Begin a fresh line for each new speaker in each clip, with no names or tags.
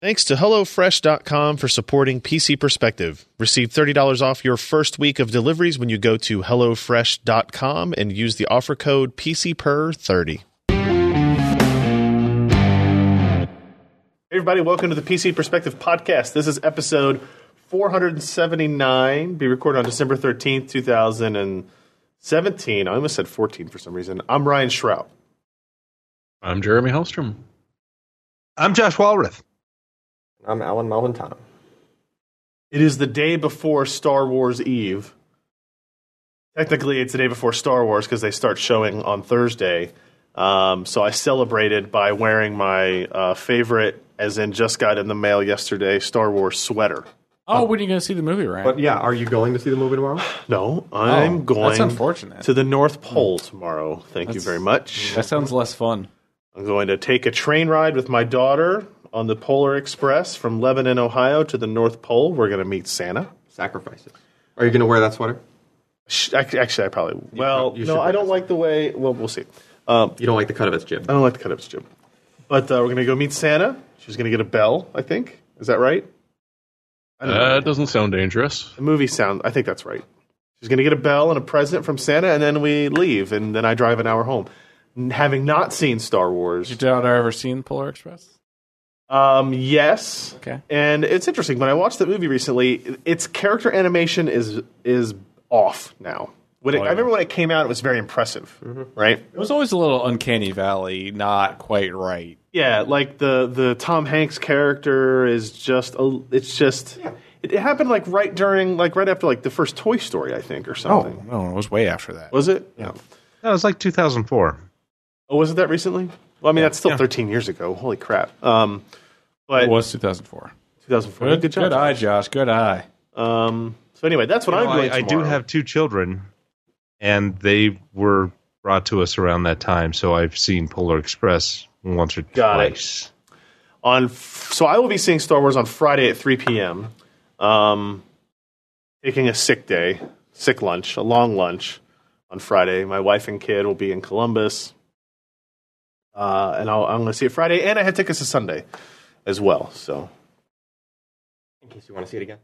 Thanks to HelloFresh.com for supporting PC Perspective. Receive $30 off your first week of deliveries when you go to HelloFresh.com and use the offer code PCPer30. Hey everybody, welcome to the PC Perspective Podcast. This is episode 479, be recorded on December 13th, 2017. I almost said 14 for some reason. I'm Ryan Shrout.
I'm Jeremy Hellstrom.
I'm Josh Walrath.
I'm Alan Malventano.
It is the day before Star Wars Eve. Technically, it's the day before Star Wars because they start showing on Thursday. Um, so I celebrated by wearing my uh, favorite, as in just got in the mail yesterday, Star Wars sweater.
Oh, when are you going to see the movie, Ryan?
But yeah, are you going to see the movie tomorrow?
No, I'm
Oh,
going
that's unfortunate.
to the North Pole tomorrow. Thank you
That's-
very much.
that sounds less fun.
I'm going to take a train ride with my daughter on the Polar Express from Lebanon, Ohio to the North Pole. We're going to meet Santa.
Sacrifices. Are you going to wear that sweater?
Sh- Actually, I probably well.
you
no,
should
I don't
wear
like the way. Well, we'll see. Um,
You don't like the cut of its jib.
I don't like the cut of his jib. But uh, we're going to go meet Santa. She's going to get a bell. I think is that right? I don't know.
Uh,
Uh,
doesn't sound dangerous.
the movie sound. I think that's right. She's going to get a bell and a present from Santa, and then we leave, and then I drive an hour home. N- Having not seen Star Wars,
Did your daughter ever seen Polar Express?
Um, yes.
Okay.
And it's interesting when I watched that movie recently. Its character animation is is off now. When it,
Oh,
I remember when it came out, it was very impressive, right?
It was always a little uncanny valley, not quite right.
Yeah, like the the Tom Hanks character is just a, it's just it, it happened like right during like right after like the first Toy Story, I think, or something.
no, it was way after that.
Was it? Yeah.
That was like 2004.
Oh, was it that recently? Well, I mean, that's still
Yeah.
13 years ago. Holy crap. Um, but
It was 2004.
2004.
Good,
Good, job.
good eye, Josh. Good eye.
Um, so anyway, that's what
You
I'm
know,
doing.
I, I do have two children, and they were brought to us around that time, so I've seen Polar Express once or
Got it.
twice.
on f- so I will be seeing Star Wars on Friday at 3 p.m. Um, taking a sick day, sick lunch, a long lunch on Friday. My wife and kid will be in Columbus, uh, and I'll, I'm going to see it Friday. And I had tickets to Sunday as well. So
In case you want to see it again.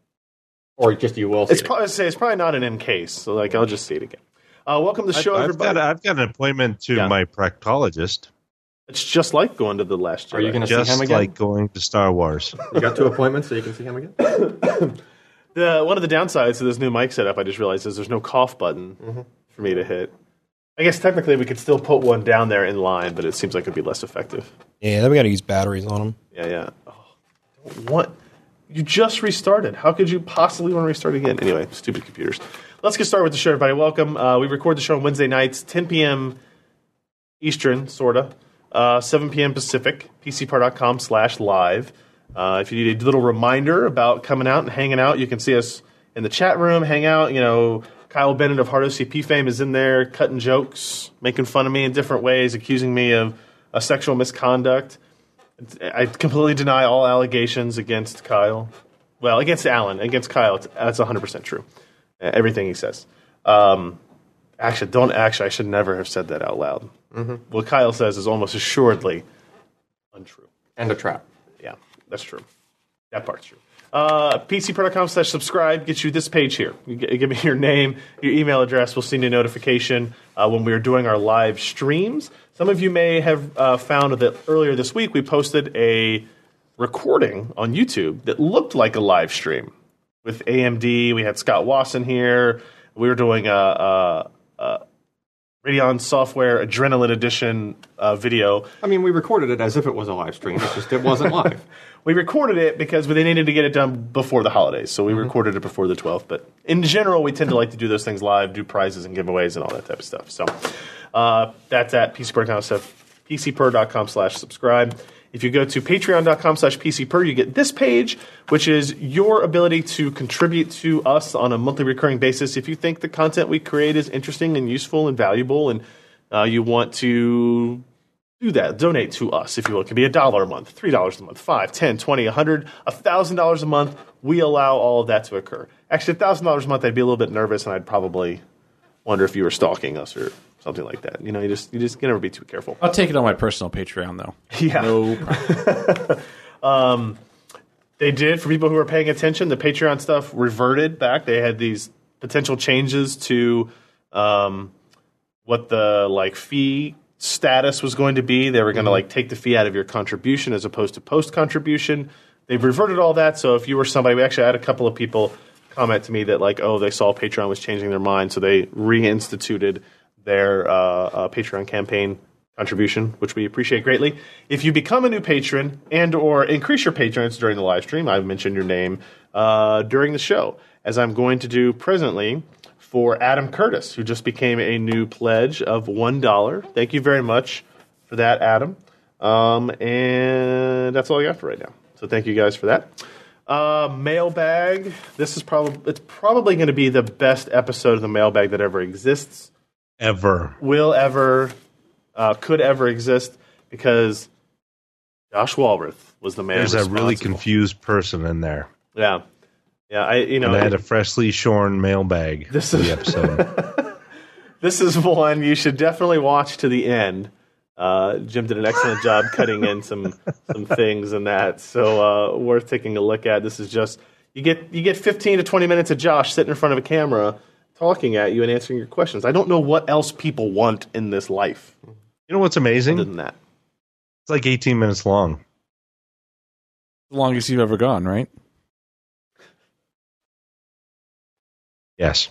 Or just you will see
it's
it
probably say it's probably not an in case. So like I'll just see it again. Uh, welcome to the show,
I've, I've
everybody.
got, I've got an appointment to
Yeah.
my proctologist,
it's just like going to the last.
Are you gonna see him again?
like going to Star Wars.
You got two appointments so you can see him again?
The one of the downsides to this new mic setup, I just realized, is there's no cough button
Mm-hmm.
for me to hit. I guess technically we could still put one down there in line, but it seems like it'd be less effective.
Yeah, then we got to use batteries on them.
Yeah, yeah. Oh, want you just restarted. How could you possibly want to restart again? Anyway, stupid computers. Let's get started with the show, everybody. Welcome. Uh, we record the show on Wednesday nights, 10 p.m. Eastern, sorta, uh, 7 p.m. Pacific. PCPer.com slash live. Uh, if you need a little reminder about coming out and hanging out, you can see us in the chat room, hang out. You know, Kyle Bennett of Hard OCP fame is in there, cutting jokes, making fun of me in different ways, accusing me of a sexual misconduct. I completely deny all allegations against Kyle. Well, against Alan, against Kyle, it's, that's 100% true. Uh, Everything he says. Um, actually, don't actually, I should never have said that out loud. What Kyle says is almost assuredly untrue.
And a trap.
Yeah, that's true. That part's true. Uh, PCPer.com slash subscribe gets you this page here. You g- give me your name, your email address. We'll send you a notification uh, when we are doing our live streams. Some of you may have uh, found that earlier this week we posted a recording on YouTube that looked like a live stream with AMD. We had Scott Wasson here. We were doing a, a, a Radeon Software Adrenaline Edition uh, video
I mean, we recorded it as if it was a live stream. It's just it wasn't live.
we recorded it because they needed to get it done before the holidays, so we recorded it before the 12th. But in general, we tend to like to do those things live, do prizes and giveaways and all that type of stuff. So uh, that's at PCPer.com, stuff, PCPer.com slash subscribe. If you go to patreon.com slash PCPer, you get this page, which is your ability to contribute to us on a monthly recurring basis. If you think the content we create is interesting and useful and valuable and uh, you want to do that. Donate to us, if you will. It can be a dollar a month, three dollars a month, five, ten, twenty, a hundred, a thousand dollars a month. We allow all of that to occur. Actually, a thousand dollars a month, I'd be a little bit nervous, and I'd probably wonder if you were stalking us or something like that. You know, you just you just can never be too careful.
I'll take it on my personal Patreon though.
Yeah.
No problem.
They did. For people who were paying attention, the Patreon stuff reverted back. They had these potential changes to um, what the like fee status was going to be. They were going to like take the fee out of your contribution as opposed to post contribution. They've reverted all that. So if you were somebody, we actually had a couple of people comment to me that like, oh, they saw Patreon was changing their mind, so they reinstituted their uh, uh, Patreon campaign contribution, which we appreciate greatly. If you become a new patron and or increase your patronage during the live stream, I've mentioned your name uh, during the show, as I'm going to do presently for Adam Curtis, who just became a new pledge of one dollar. Thank you very much for that, Adam. Um, and that's all I got for right now. So thank you guys for that. Uh, mailbag. This is probably it's probably going to be the best episode of the mailbag that ever exists
Ever.
will ever, uh, could ever exist because Josh Walrath was the man.
There's a really confused person in there.
Yeah, yeah. I you know
And I had a freshly shorn mailbag
This is-
the episode.
this is one you should definitely watch to the end. Uh, Jim did an excellent job cutting in some some things and that, so uh, worth taking a look at. This is just you get you get 15 to 20 minutes of Josh sitting in front of a camera talking at you and answering your questions. I don't know what else people want in this life
you know what's amazing?
other than that.
It's like 18 minutes long.
The longest you've ever gone, right?
Yes.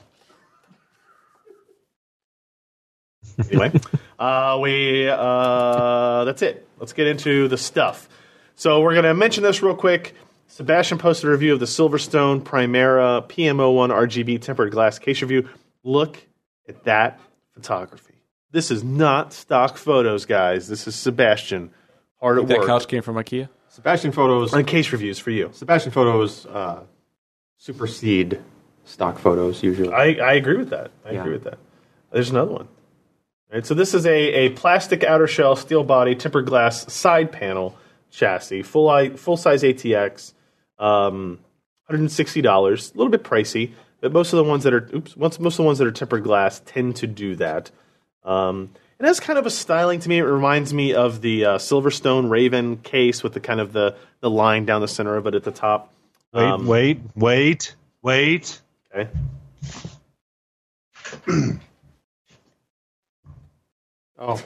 anyway, uh, we uh, that's it. Let's get into the stuff. So we're going to mention this real quick. Sebastian posted a review of the Silverstone Primera PMO1 RGB tempered glass case review. Look at that photography. This is not stock photos, guys. This is Sebastian hard at
That
work
couch came from IKEA.
Sebastian photos.
on case reviews for you.
Sebastian photos uh, supersede stock photos usually.
I, I agree with that. I
Yeah.
agree with that. There's another one. All right, so this is a, a plastic outer shell, steel body, tempered glass side panel chassis, full i- full size ATX, um, $160. A little bit pricey, but most of the ones that are oops, once most of the ones that are tempered glass tend to do that. Um, it has kind of a styling to me. It reminds me of the uh, Silverstone Raven case with the kind of the the line down the center of it at the top.
Wait,
Um,
wait, wait, wait.
Okay.
oh,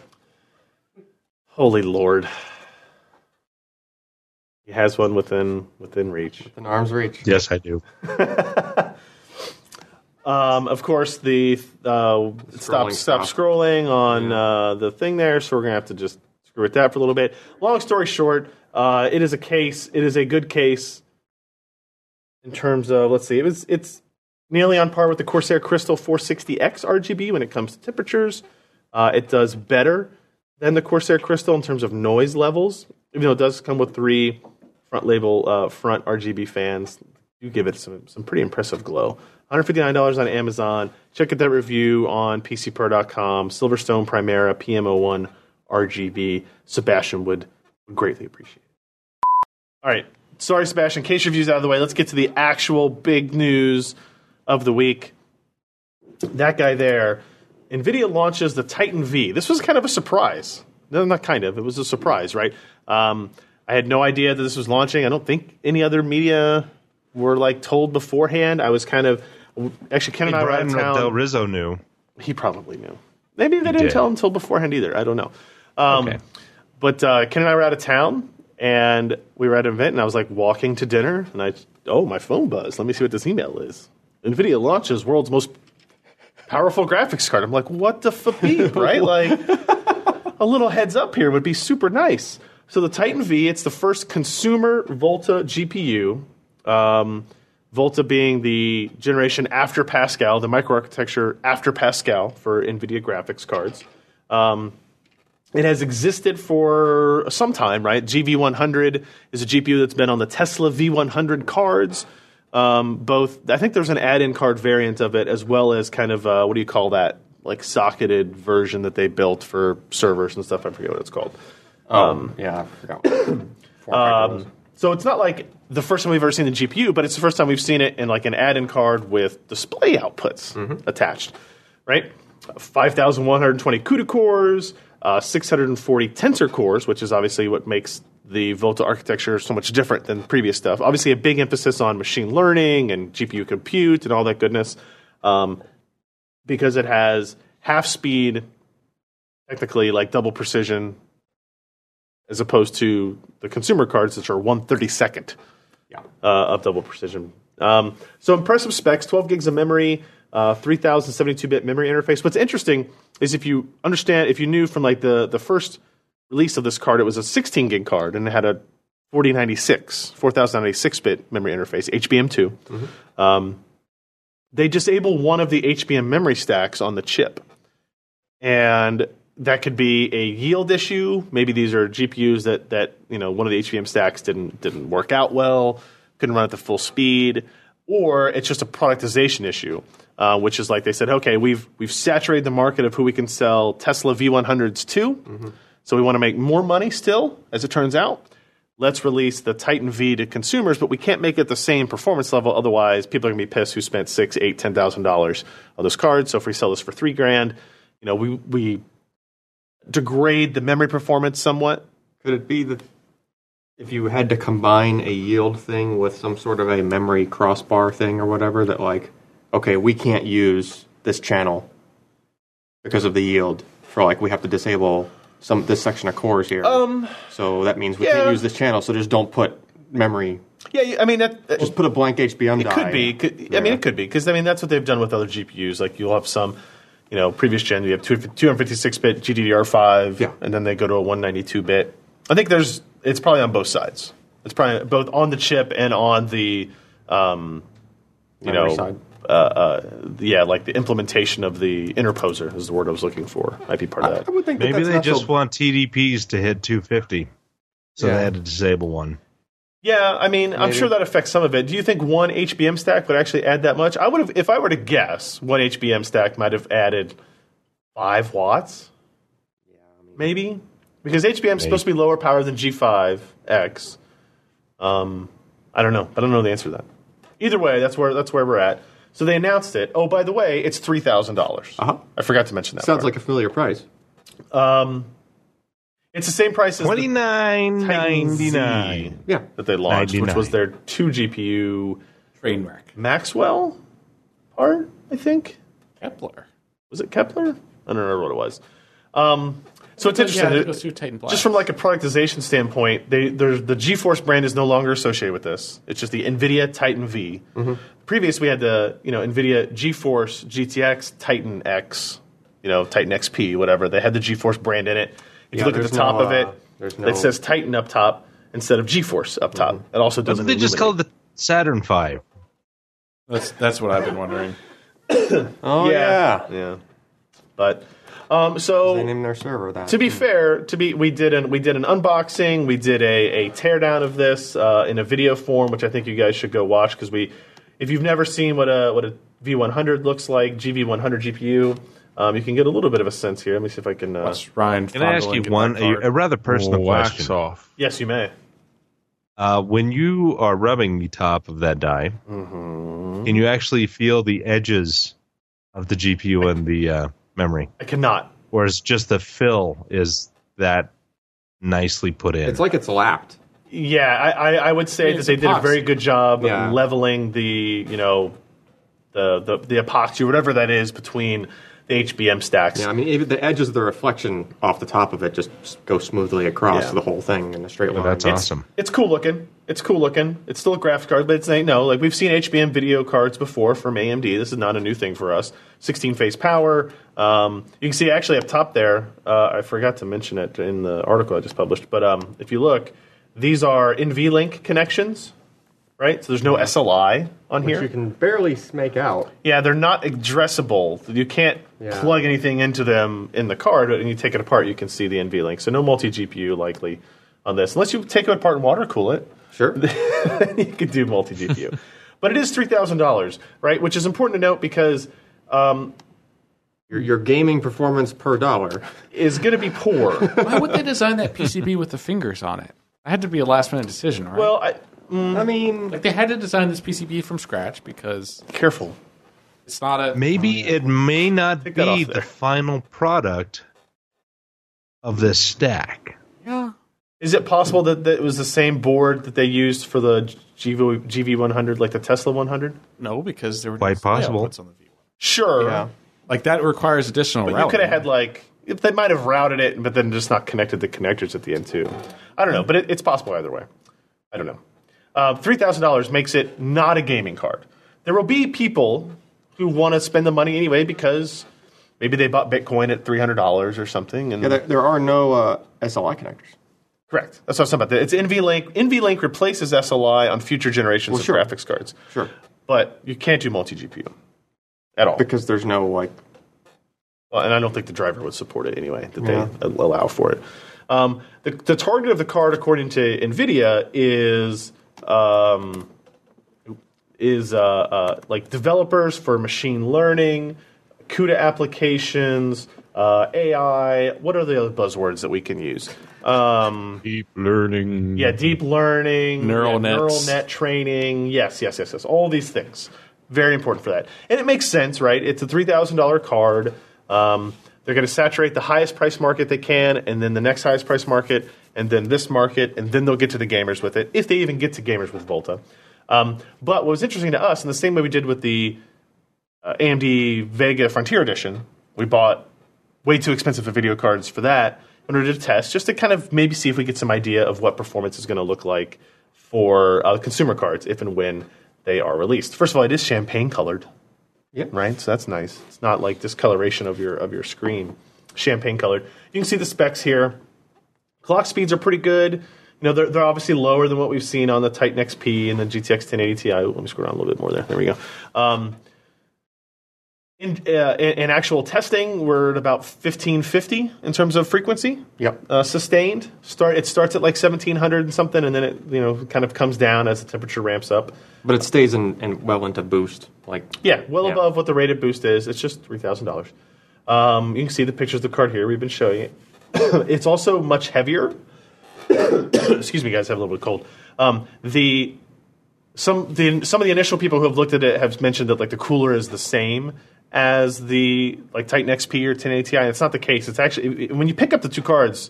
Holy Lord. He has one within within reach.
an arm's reach.
Yes, I do.
Um, of course, the uh, stop
Scrolling
stop
stop.
scrolling on uh, the thing there, so we're gonna have to just screw with that for a little bit. Long story short, uh, it is a case. It is a good case in terms of let's see, it was it's nearly on par with the Corsair Crystal 460X RGB when it comes to temperatures. Uh, it does better than the Corsair Crystal in terms of noise levels, even though it does come with three front label uh, front RGB fans. You give it some some pretty impressive glow. $159 on Amazon. Check out that review on PCPer.com. Silverstone Primera PMO1 RGB. Sebastian would, would greatly appreciate it. All right. Sorry, Sebastian. Case reviews out of the way. Let's get to the actual big news of the week. That guy there, NVIDIA launches the Titan V. This was kind of a surprise. No, not kind of. It was a surprise, right? Um, I had no idea that this was launching. I don't think any other media were like told beforehand. I was kind of actually Ken and I were out of town.
Del Rizzo knew.
He probably knew. Maybe they didn't
did.
tell him until beforehand either. I don't know. Um,
Okay.
But uh, Ken and I were out of town, and we were at an event, and I was like walking to dinner, and I, oh, my phone buzzed. Let me see what this email is. NVIDIA launches world's most powerful graphics card. I'm like, what the beep, right? Like, a little heads up here would be super nice. So the Titan V, it's the first consumer Volta GPU. Um, Volta being the generation after Pascal, the microarchitecture after Pascal for NVIDIA graphics cards. Um, it has existed for some time, right? GV100 is a GPU that's been on the Tesla V100 cards. Um, both, I think there's an add-in card variant of it, as well as kind of uh, what do you call that? Like socketed version that they built for servers and stuff. I forget what it's called.
Um, yeah, I forgot. Was.
So it's not like the first time we've ever seen the GPU, but it's the first time we've seen it in like an add-in card with display outputs attached, right? 5,120 CUDA cores, uh, 640 tensor cores, which is obviously what makes the Volta architecture is so much different than previous stuff. Obviously, a big emphasis on machine learning and GPU compute and all that goodness, um, because it has half speed, technically like double precision, as opposed to the consumer cards, which are one thirty second
Yeah.
uh, of double precision. Um, so impressive specs, 12 gigs of memory, uh, 3072-bit memory interface. What's interesting is if you understand, if you knew from like the the first release of this card, it was a 16 gig card and it had a 4096, 4096-bit memory interface, HBM2. Um, they disable one of the HBM memory stacks on the chip, and that could be a yield issue. Maybe these are GPUs that that you know one of the HBM stacks didn't didn't work out well, couldn't run at the full speed, or it's just a productization issue, uh, which is like they said, okay, we've we've saturated the market of who we can sell Tesla V100s to, so we want to make more money still, as it turns out. Let's release the Titan V to consumers, but we can't make it the same performance level. Otherwise, people are going to be pissed who spent six, eight, ten thousand dollars on those cards. So if we sell this for three grand, you know, we we degrade the memory performance somewhat.
Could it be that if you had to combine a yield thing with some sort of a memory crossbar thing or whatever, that like, okay, we can't use this channel because of the yield. For like, we have to disable some this section of cores here.
Um,
so that means we
yeah.
can't use this channel. So just don't put memory.
yeah, I mean that,
Just put a blank HBM
it
die.
could be. Could, I mean, it could be because I mean that's what they've done with other GPUs. Like you'll have some, you know, previous gen you have two hundred fifty six bit GDDR5,
Yeah.
and then they go to a one ninety two bit. I think there's it's probably on both sides. It's probably both on the chip and on the, um, you
Memory
know,
side.
Uh, uh, yeah, like the implementation of the interposer is the word I was looking for. Might be part of that.
I would think that
Maybe
that's
they just
so,
want TDPs to hit 250, so
Yeah.
they had to disable one.
Yeah, I mean, I'm sure that affects some of it. Do you think one HBM stack would actually add that much? I would have, if I were to guess, one HBM stack might have added five watts, maybe, because HBM is supposed to be lower power than G5X. Um, I don't know. I don't know the answer to that. Either way, that's where that's where we're at. So they announced it. Oh, by the way, it's three thousand dollars.
Uh-huh.
I forgot to mention that.
sounds
part.
like a familiar price.
it's the same price as the
Twenty nine
Titan
ninety
Z
nine.
Yeah.
that they launched, which was their two GPU
Train wreck.
Maxwell part, I think.
Kepler.
Was it Kepler? I don't remember what it was. Um, so it's
Yeah,
interesting.
it goes through Titan Black.
just from like a productization standpoint, they, there's, the GeForce brand is no longer associated with this. It's just the NVIDIA Titan V.
Mm-hmm.
Previous, we had the you know NVIDIA GeForce GTX Titan X, you know Titan XP, whatever. They had the GeForce brand in it. If
Yeah,
you look at the top
no,
of it,
uh, no-
it says Titan up top instead of GeForce up top. It also doesn't.
Doesn't they just call it the Saturn Five?
that's that's what I've been wondering.
Oh
Yeah.
yeah.
Yeah, but um, so
They named their server that.
to be fair, to be we did an we did an unboxing, we did a, a teardown of this uh, in a video form, which I think you guys should go watch because we, if you've never seen what a what a V100 looks like, GV100 GPU, um, you can get a little bit of a sense here. Let me see if I can. Uh,
Watch Ryan.
Can I ask you one, a, a rather personal
Wax
question?
off.
yes, you may.
Uh, when you are rubbing the top of that die,
Mm-hmm.
can you actually feel the edges of the GPU and the uh, memory?
I cannot.
Whereas just the fill is that nicely put in.
It's like it's lapped.
Yeah, I, I, I would say that
It's
they did a
epoxy.
very good job
Yeah.
leveling the you know the, the the epoxy or whatever that is between the HBM stacks.
Yeah, I mean, even the edges of the reflection off the top of it just go smoothly across
Yeah.
the whole thing in a straight line.
that's
It's-
awesome.
It's cool looking. It's cool looking. It's still a graphics card, but it's you know like we've seen HBM video cards before from AMD. This is not a new thing for us. 16 phase power. Um, you can see actually up top there. Uh, I forgot to mention it in the article I just published, but um, if you look, these are NVLink connections, right? So there's no SLI on
Which
here.
you can barely make out.
Yeah, they're not addressable. You can't
Yeah.
plug anything into them in the card, and you take it apart, you can see the NVLink. So no multi GPU likely on this, unless you take it apart and water cool it.
Sure.
you could do multi GPU, but it is three thousand dollars, right? Which is important to note because um,
your, your gaming performance per dollar.
is going to be poor.
Why would they design that PCB with the fingers on it? It had to be a last minute decision, right?
well, I, Mm.
I mean,
like they had to design this PCB from scratch because
careful.
it's not a
Maybe oh, it may not
Take that off
be
there.
the final product of this stack.
yeah.
Is it possible that, that it was the same board that they used for the GV, GV100, like the Tesla 100?
No, because there were
Quite possible.
outputs on the V1.
Sure.
Yeah.
Like that requires additional
But you could have had like if they might have routed it, but then just not connected the connectors at the end too. I don't know, but it, it's possible either way. I don't know. Uh, Three thousand dollars makes it not a gaming card. There will be people who want to spend the money anyway because maybe they bought Bitcoin at three hundred dollars or something. And
Yeah, there, there are no uh, SLI connectors.
correct, that's what I'm talking about. It's NVLink. NVLink replaces SLI on future generations
Well,
of
sure.
graphics cards.
Sure.
but you can't do multi GPU at all.
Because there's no like
Well, and I don't think the driver would support it anyway, that
Yeah.
they allow for it. Um, the, the target of the card, according to NVIDIA, is um, is uh, uh, like developers for machine learning, CUDA applications, uh, AI. What are the other buzzwords that we can use? Um,
Deep learning.
yeah, deep learning,
Neural
yeah,
nets.
neural net training. Yes, yes, yes, yes. All these things very important for that, and it makes sense, right? It's a three thousand dollar card. Um, they're going to saturate the highest price market they can, and then the next highest price market, and then this market, and then they'll get to the gamers with it, if they even get to gamers with Volta. Um, but what was interesting to us, in the same way we did with the uh, AMD Vega Frontier Edition, we bought way too expensive for video cards for that in order to test, just to kind of maybe see if we get some idea of what performance is going to look like for uh, consumer cards if and when they are released. First of all, it is champagne colored,
Yep.
right? So that's nice. It's not like discoloration of your of your screen, champagne colored. You can see the specs here. Clock speeds are pretty good. You know, they're, they're obviously lower than what we've seen on the Titan XP and the GTX 1080 Ti. Ooh, Let me scroll down a little bit more there. There we go. Um, in, uh, in, in actual testing, we're at about 1550 in terms of frequency
Yep.
uh, sustained. Start it starts at like 1700 and something, and then it you know kind of comes down as the temperature ramps up.
But it stays in, in well into boost. Like
Yeah, well
Yeah.
above what the rated boost is. It's just three thousand dollars. Um, you can see the pictures of the card here. We've been showing it. it's also much heavier. Excuse me, guys. I have a little bit of cold. Um, the some the some of the initial people who have looked at it have mentioned that like the cooler is the same as the like Titan XP or 1080 Ti. It's not the case. It's actually it- when you pick up the two cards,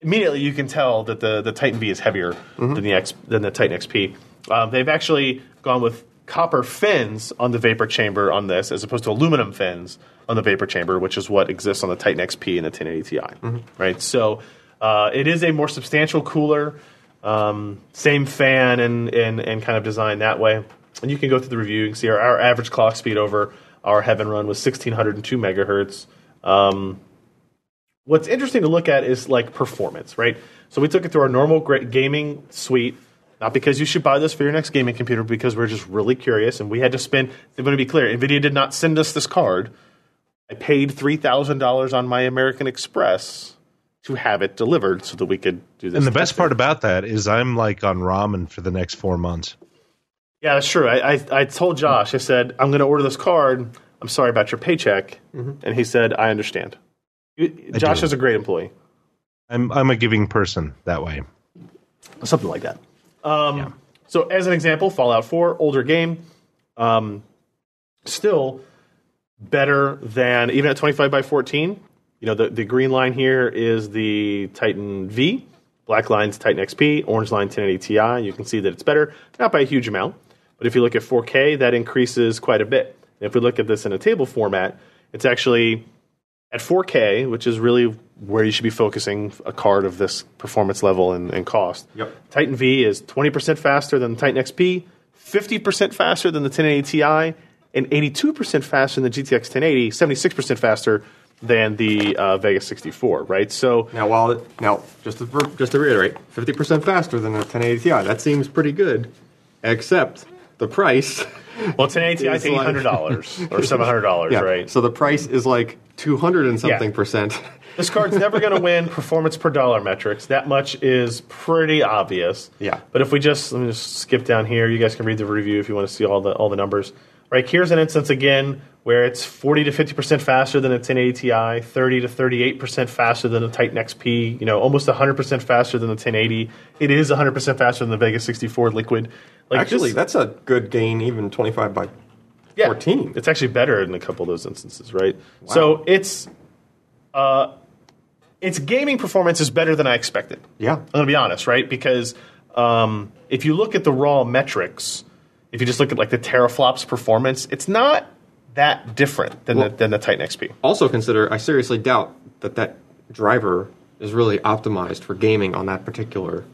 immediately you can tell that the, the Titan V is heavier than the X than the Titan XP. Um, they've actually gone with copper fins on the vapor chamber on this, as opposed to aluminum fins on the vapor chamber, which is what exists on the Titan XP and the 1080 Ti. Right, so uh, it is a more substantial cooler, um, same fan and, and and kind of design that way. And you can go through the review. You can see our, our average clock speed over our Heaven Run was 1602 megahertz. Um, what's interesting to look at is like performance, right? So we took it through our normal gaming suite, not because you should buy this for your next gaming computer, because we're just really curious, and we had to spend. I'm going to be clear, Nvidia did not send us this card. I paid three thousand dollars on my American Express to have it delivered so that we could do this.
And the best part about that is I'm like on ramen for the next four months.
Yeah, that's true. I, I, I told Josh, I said, I'm going to order this card. I'm sorry about your paycheck. Mm-hmm. And he said, I understand. You- Josh
do.
is a great employee.
I'm I'm a giving person that way.
Something like that. Um, So, as an example, Fallout 4, older game, um, still better than, even at 25 by 14. You know, the, the green line here is the Titan V, black line's Titan XP, orange line 1080 Ti. You can see that it's better, not by a huge amount. But if you look at 4K, that increases quite a bit. And if we look at this in a table format, it's actually at 4K, which is really where you should be focusing a card of this performance level and, and cost.
Yep.
Titan V is 20% faster than the Titan XP, 50% faster than the 1080 Ti, and 82% faster than the GTX 1080, 76% faster than the uh, Vega 64, right? So
now, while it, now just to just to reiterate, fifty percent faster than the 1080 Ti. That seems pretty good, except the price.
Well, 1080 Ti is eight hundred dollars or seven hundred dollars,
Yeah.
right?
So the price is like two hundred and something
Yeah.
percent.
this card's never going to win performance per dollar metrics. That much is pretty obvious.
Yeah.
But if we just let me just skip down here, you guys can read the review if you want to see all the all the numbers. Right here's an instance again where it's 40 to 50 percent faster than a 1080 Ti, 30 to 38 percent faster than a Titan XP. You know, almost 100 percent faster than the 1080. It is 100 percent faster than the Vega 64 Liquid. Like
Actually,
just-
that's a good gain, even twenty five by
yeah,
14.
It's actually better in a couple of those instances, right? So it's uh, its gaming performance is better than I expected.
Yeah.
I'm gonna be honest, right? Because um, if you look at the raw metrics, if you just look at like the teraflops performance, it's not that different than
Well-
the, than the Titan XP.
Also consider, I seriously doubt that that driver is really optimized for gaming on that particular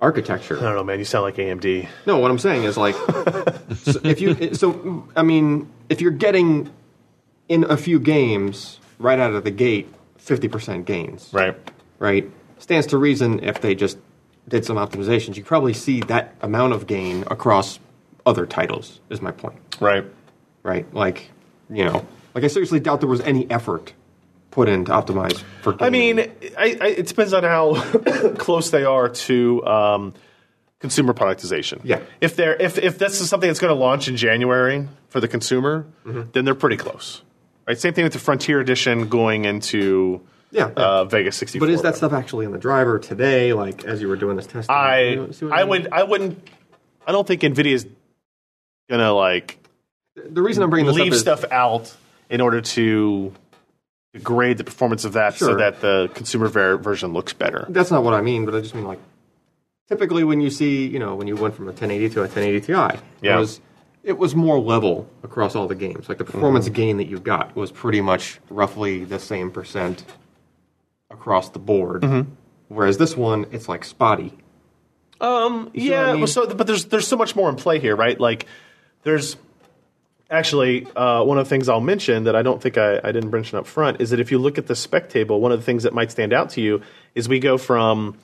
architecture.
I don't know, man. You sound like AMD.
No, what I'm saying is like, so if you, so I mean, if you're getting in a few games right out of the gate, 50% gains,
Right.
right? Stands to reason if they just did some optimizations, you probably see that amount of gain across other titles. Is my point,
Right.
right? Like, you know, like I seriously doubt there was any effort put in to optimize for. Gaming.
I mean, I, I, it depends on how close they are to um, consumer productization.
Yeah.
If they're if if this is something that's going to launch in January for the consumer,
Mm-hmm.
then they're pretty close. Right. Same thing with the Frontier Edition going into
Yeah,
uh, Vegas 64.
but is that stuff actually in the driver today? Like as you were doing this testing,
I
You know, see
I
mean?
would I wouldn't I don't think Nvidia's gonna like
The reason I'm bringing this
leave
up is
stuff out in order to degrade the performance of that so that the consumer ver- version looks better.
That's not what I mean, but I just mean like typically when you see, you know, when you went from a 1080 to a 1080 Ti,
Yeah.
it was it was more level across all the games. Like the performance
Mm-hmm.
gain that you got was pretty much roughly the same percent across the board.
Mm-hmm.
Whereas this one, it's like spotty.
Um, yeah,
I mean?
well, so but there's there's so much more in play here, right? Like there's actually uh, one of the things I'll mention that I don't think I, I didn't mention up front is that if you look at the spec table, one of the things that might stand out to you is we go from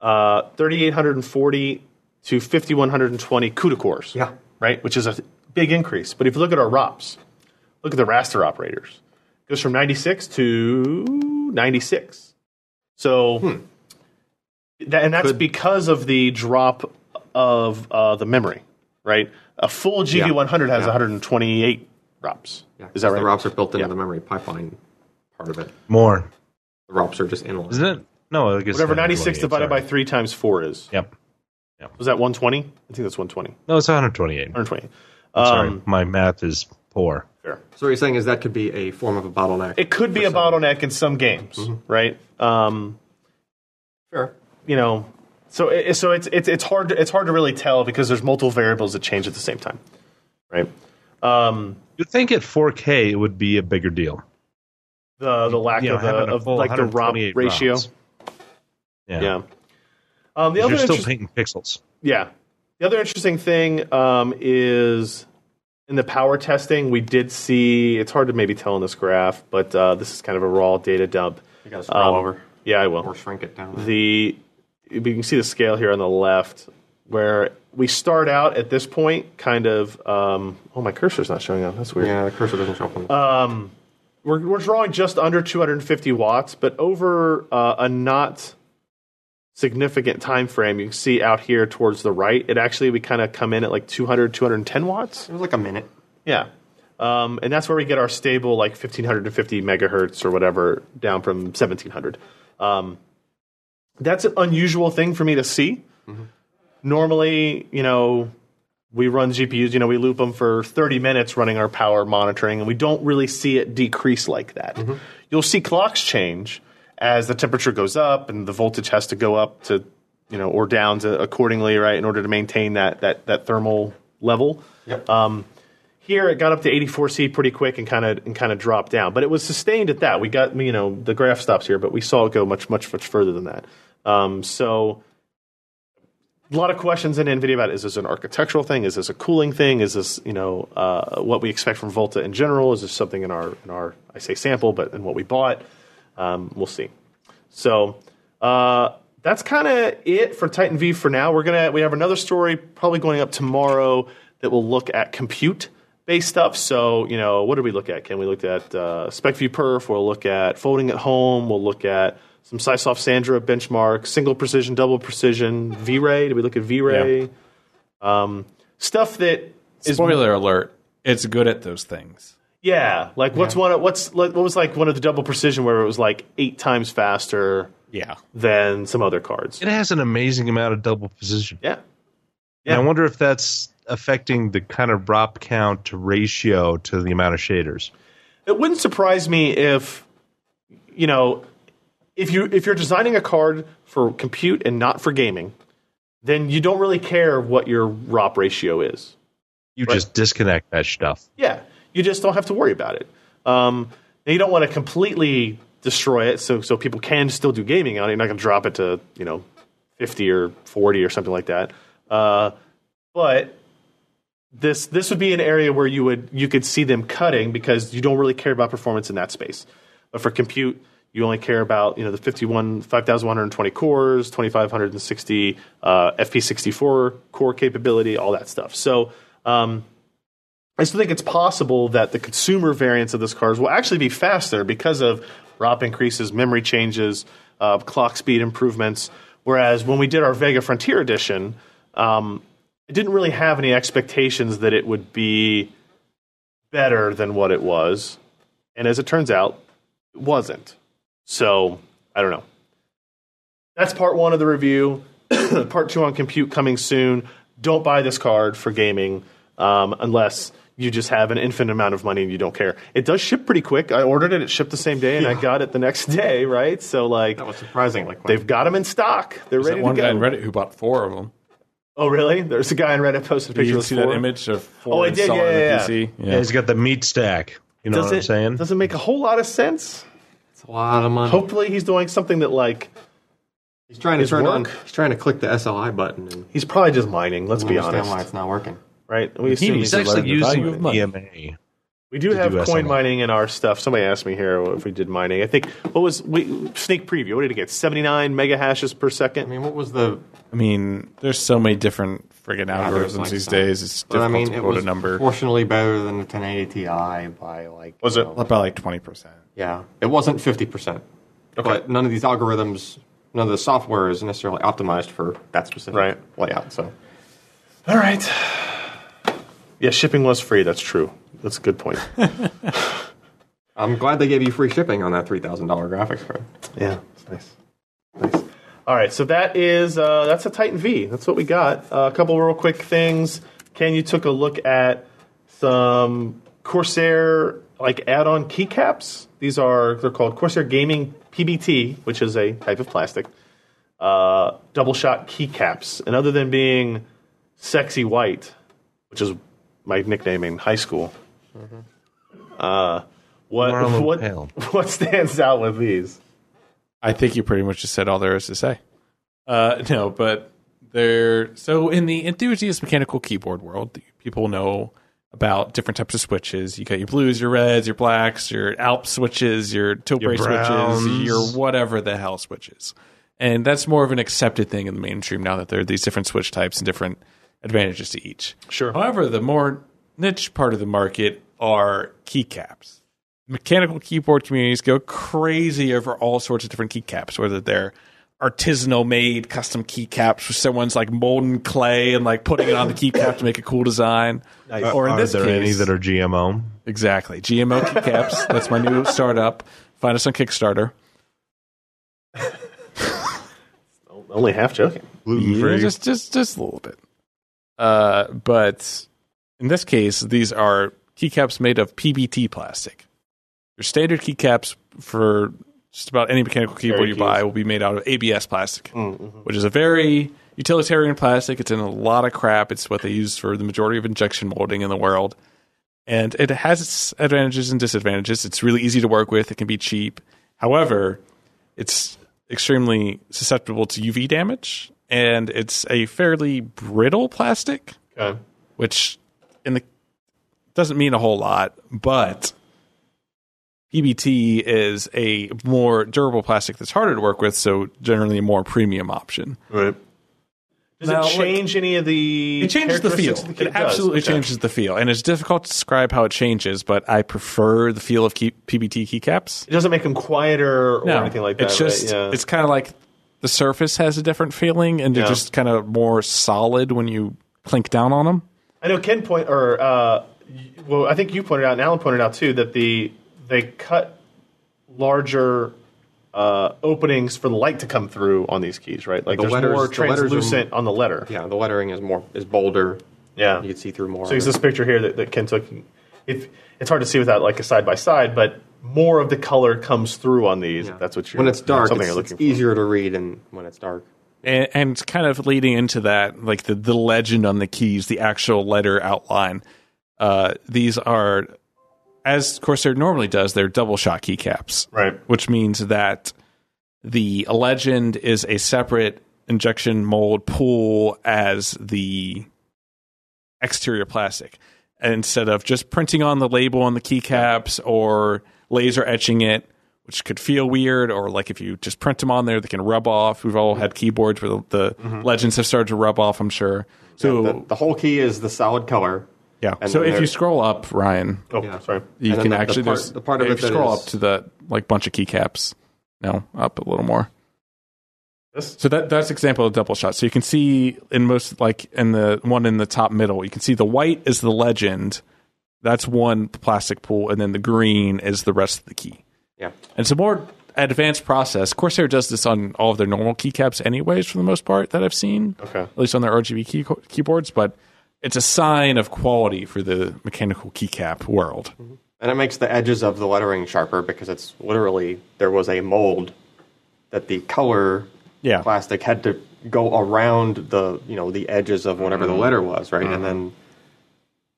uh, 3840 to 5120 CUDA cores.
Yeah.
Right, which is a big increase. But if you look at our ROPS, look at the raster operators. It goes from 96 to 96. So that, and that's
Could-
because of the drop of uh, the memory, right? A full GV100 has
Yeah.
128 ROPS.
Yeah,
Is that right?
The ROPS are built into
Yeah.
the memory pipeline part of it.
More,
The ROPS are just inline.
isn't it? No, I guess
Whatever 96 divided by 3 times 4 is.
Yep.
Was that 120? I think that's 120.
No, it's 128.
120.
Sorry,
Um,
my math is poor.
fair.
So what you're saying is that could be a form of a bottleneck.
It could be a bottleneck in some games, right? Um,
Sure.
you know, so it, so it's it's it's hard to, it's hard to really tell because there's multiple variables that change at the same time, right? Um,
You'd think at 4K it would be a bigger deal.
the the lack
You know,
of, the, of like the ROP
128
ratio,
ROPs. Yeah.
yeah. Um, the other
You're still
interest-
painting pixels.
Yeah. The other interesting thing um, is in the power testing, we did see. It's hard to maybe tell in this graph, but uh, this is kind of a raw data dump.
You gotta scroll
Um,
over
Yeah, I will.
or shrink it down.
The you can see the scale here on the left, where we start out at this point, kind of. Um, oh, my cursor's not showing up. That's weird.
yeah, the cursor doesn't show up on the
Uh, We're, we're drawing just under 250 watts, but over uh, a not significant time frame, you can see out here towards the right, it actually we kind of come in at like 200, 210 watts.
It was like a minute.
Yeah. Um, and that's where we get our stable like 1550 megahertz or whatever down from 1700. Um, that's an unusual thing for me to see. Normally, you know, we run GPUs, you know, we loop them for 30 minutes running our power monitoring, and we don't really see it decrease like that. You'll see clocks change as the temperature goes up and the voltage has to go up to, you know, or down to accordingly, right, in order to maintain that that that thermal level.
Yep.
Um, here it got up to 84C pretty quick and kind of and kind of dropped down, but it was sustained at that. We got you know the graph stops here, but we saw it go much much much further than that. Um, so a lot of questions in NVIDIA about is this an architectural thing? Is this a cooling thing? Is this you know uh, what we expect from Volta in general? Is this something in our in our I say sample, but in what we bought? Um, we'll see. So uh, that's kind of it for Titan V for now. We're gonna we have another story probably going up tomorrow that will look at compute based stuff. So you know what did we look at? Can we look at uh, SPECviewperf? We'll look at folding at home. We'll look at some SiSoft Sandra benchmark, single precision, double precision, V-Ray. Did we look at V-Ray? Um, stuff that is
Spoiler alert: It's good at those things.
yeah, like what's one? Of, What's like, what was like one of the double precision where it was like eight times faster
Yeah.
than some other cards.
It has an amazing amount of double precision.
Yeah,
And I wonder if that's affecting the kind of ROP count to ratio to the amount of shaders.
it wouldn't surprise me if you know if you if you're designing a card for compute and not for gaming, then you don't really care what your ROP ratio is.
You
Right.
just disconnect that stuff.
Yeah, you just don't have to worry about it. Um, you don't want to completely destroy it, so so people can still do gaming on it. You're not going to drop it to you know fifty or forty or something like that. Uh, but this this would be an area where you would you could see them cutting because you don't really care about performance in that space. But for compute, you only care about you know the 51 5120 cores, 2560 uh, FP64 core capability, all that stuff. So um, I still think it's possible that the consumer variants of this cars will actually be faster because of ROP increases, memory changes, uh, clock speed improvements. Whereas when we did our Vega Frontier Edition, um, I didn't really have any expectations that it would be better than what it was. And as it turns out, it wasn't. So I don't know. That's part one of the review. part two on compute coming soon. Don't buy this card for gaming um, unless you just have an infinite amount of money and you don't care. It does ship pretty quick. I ordered it; it shipped the same day, and I got it the next day. Right? So like,
That was surprising. Like
they've got them in stock. They're
There's
ready
that one
to
guy
go.
on Reddit who bought four of them.
Oh, really? There's a guy on Reddit posted a
Did
picture
you
of
see
four.
that image of four
Oh, I did,
installed
yeah, yeah,
PC?
Yeah, he's got the meat stack. You know
Does
what I'm
it,
saying?
Doesn't make a whole lot of sense.
It's a lot of money.
Hopefully, he's doing something that like
he's trying to
his
turn on.
work.
He's trying to click the SLI button and
he's probably just mining. Let's be
don't understand
honest,
why it's not working.
right? We
He
assume he's
He's actually
learn the value
using
of money.
EMA.
We do have
do
coin
SLI.
mining in our stuff. Somebody asked me here if we did mining. I think what was we sneak preview? What did it get? Seventy nine mega hashes per second.
I mean, what was the?
I mean, there's so many different friggin'
there's
algorithms
like
these
some-
days. It's
But I
difficult
mean,
to
it
quote
was
a number.
proportionally better than the 1080 Ti by like.
Was it?
know,
About like twenty percent.
Yeah, it wasn't 50 percent. But none of these algorithms, none of the software is necessarily optimized for that specific
Right.
layout. So
All right. Yeah, shipping was free. That's true. That's a good point.
I'm glad they gave you free shipping on that $3,000 graphics card.
yeah, it's nice. Nice. All right, so that is uh, that's a Titan V. That's what we got. Uh, a couple real quick things. Ken, you took a look at some Corsair like add-on keycaps. These are they're called Corsair Gaming PBT, which is a type of plastic. Uh, double shot keycaps, and other than being sexy white, which is my nickname in high school, uh, what
We're a little
what
pale.
what stands out with these?
I think you pretty much just said all there is to say. Uh, no, but they're so in the enthusiast mechanical keyboard world, people know about different types of switches. You got your blues, your reds, your blacks, your Alps switches, your Tilbury
browns.
switches, your whatever the hell switches. And that's more of an accepted thing in the mainstream now that there are these different switch types and different advantages to each.
Sure.
However, the more niche part of the market are keycaps. Mechanical keyboard communities go crazy over all sorts of different keycaps, whether they're artisanal made custom keycaps where someone's like molding clay and like putting it on the keycap to make a cool design. Or in
Are
this
there
case,
any that are GMO?
exactly GMO keycaps. That's my new startup. Find us on Kickstarter.
Only half joking.
Gluten
Yeah, just just just a little bit. Uh, but in this case, these are keycaps made of PBT plastic. Your standard keycaps for just about any mechanical keyboard
Very
you
keys.
buy will be made out of ABS plastic,
Mm-hmm.
which is a very utilitarian plastic. It's in a lot of crap. It's what they use for the majority of injection molding in the world. And it has its advantages and disadvantages. It's really easy to work with. It can be cheap. However, it's extremely susceptible to UV damage, and it's a fairly brittle plastic,
Okay.
which in the doesn't mean a whole lot, but PBT is a more durable plastic that's harder to work with, so generally a more premium option.
Right. Does
Now,
it
look-
change any of the?
It changes the feel.
the key?
It absolutely.
Okay.
changes the feel, and it's difficult to describe how it changes. But I prefer the feel of key, PBT keycaps.
It doesn't make them quieter or
No,
anything like that.
It's just
right? yeah.
it's kind of like the surface has a different feeling, and they're
Yeah.
just kind of more solid when you clink down on them.
I know Ken point or uh, well, I think you pointed out and Alan pointed out too that the they cut larger uh, openings for the light to come through on these keys, right? Like
The
there's
letters-
more
the are-
translucent on the letter.
Yeah, the lettering is more is bolder.
Yeah.
You can see through more.
So
of
here's this picture here that, that Ken took. It, it's hard to see without like a side by side, but more of the color comes through on these.
Yeah.
That's what you're
when it's dark.
Something
It's,
you're
it's
looking for.
easier to read, and when it's dark.
and, and kind of leading into that, like the, the legend on the keys, the actual letter outline. Uh, these are, as Corsair normally does, they're double shot keycaps,
Right.
which means that the legend is a separate injection mold pool as the exterior plastic instead of just printing on the label on the keycaps or laser etching it which could feel weird or like if you just print them on there they can rub off we've all had keyboards where the, the
Mm-hmm.
legends have started to rub off i'm sure so
The, the whole key is the solid color.
Yeah
and
so if you scroll up ryan
Oh,
Yeah.
sorry.
you
And
can
the- the
actually
part-
there's
the part of
if
it
you scroll
is-
up to the like bunch of keycaps no up a little more
This?
So that that's example of double shot. So you can see in most like in the one in the top middle, you can see the white is the legend. That's one plastic pool, and then the green is the rest of the key.
Yeah.
And it's a more advanced process. Corsair does this on all of their normal keycaps, anyways, for the most part that I've seen,
Okay.
at least on their RGB key, keyboards. But it's a sign of quality for the mechanical keycap world.
And it makes the edges of the lettering sharper because it's literally there was a mold that the color
Yeah.
plastic had to go around the you know the edges of whatever the mm-hmm. letter was, right? And mm-hmm. then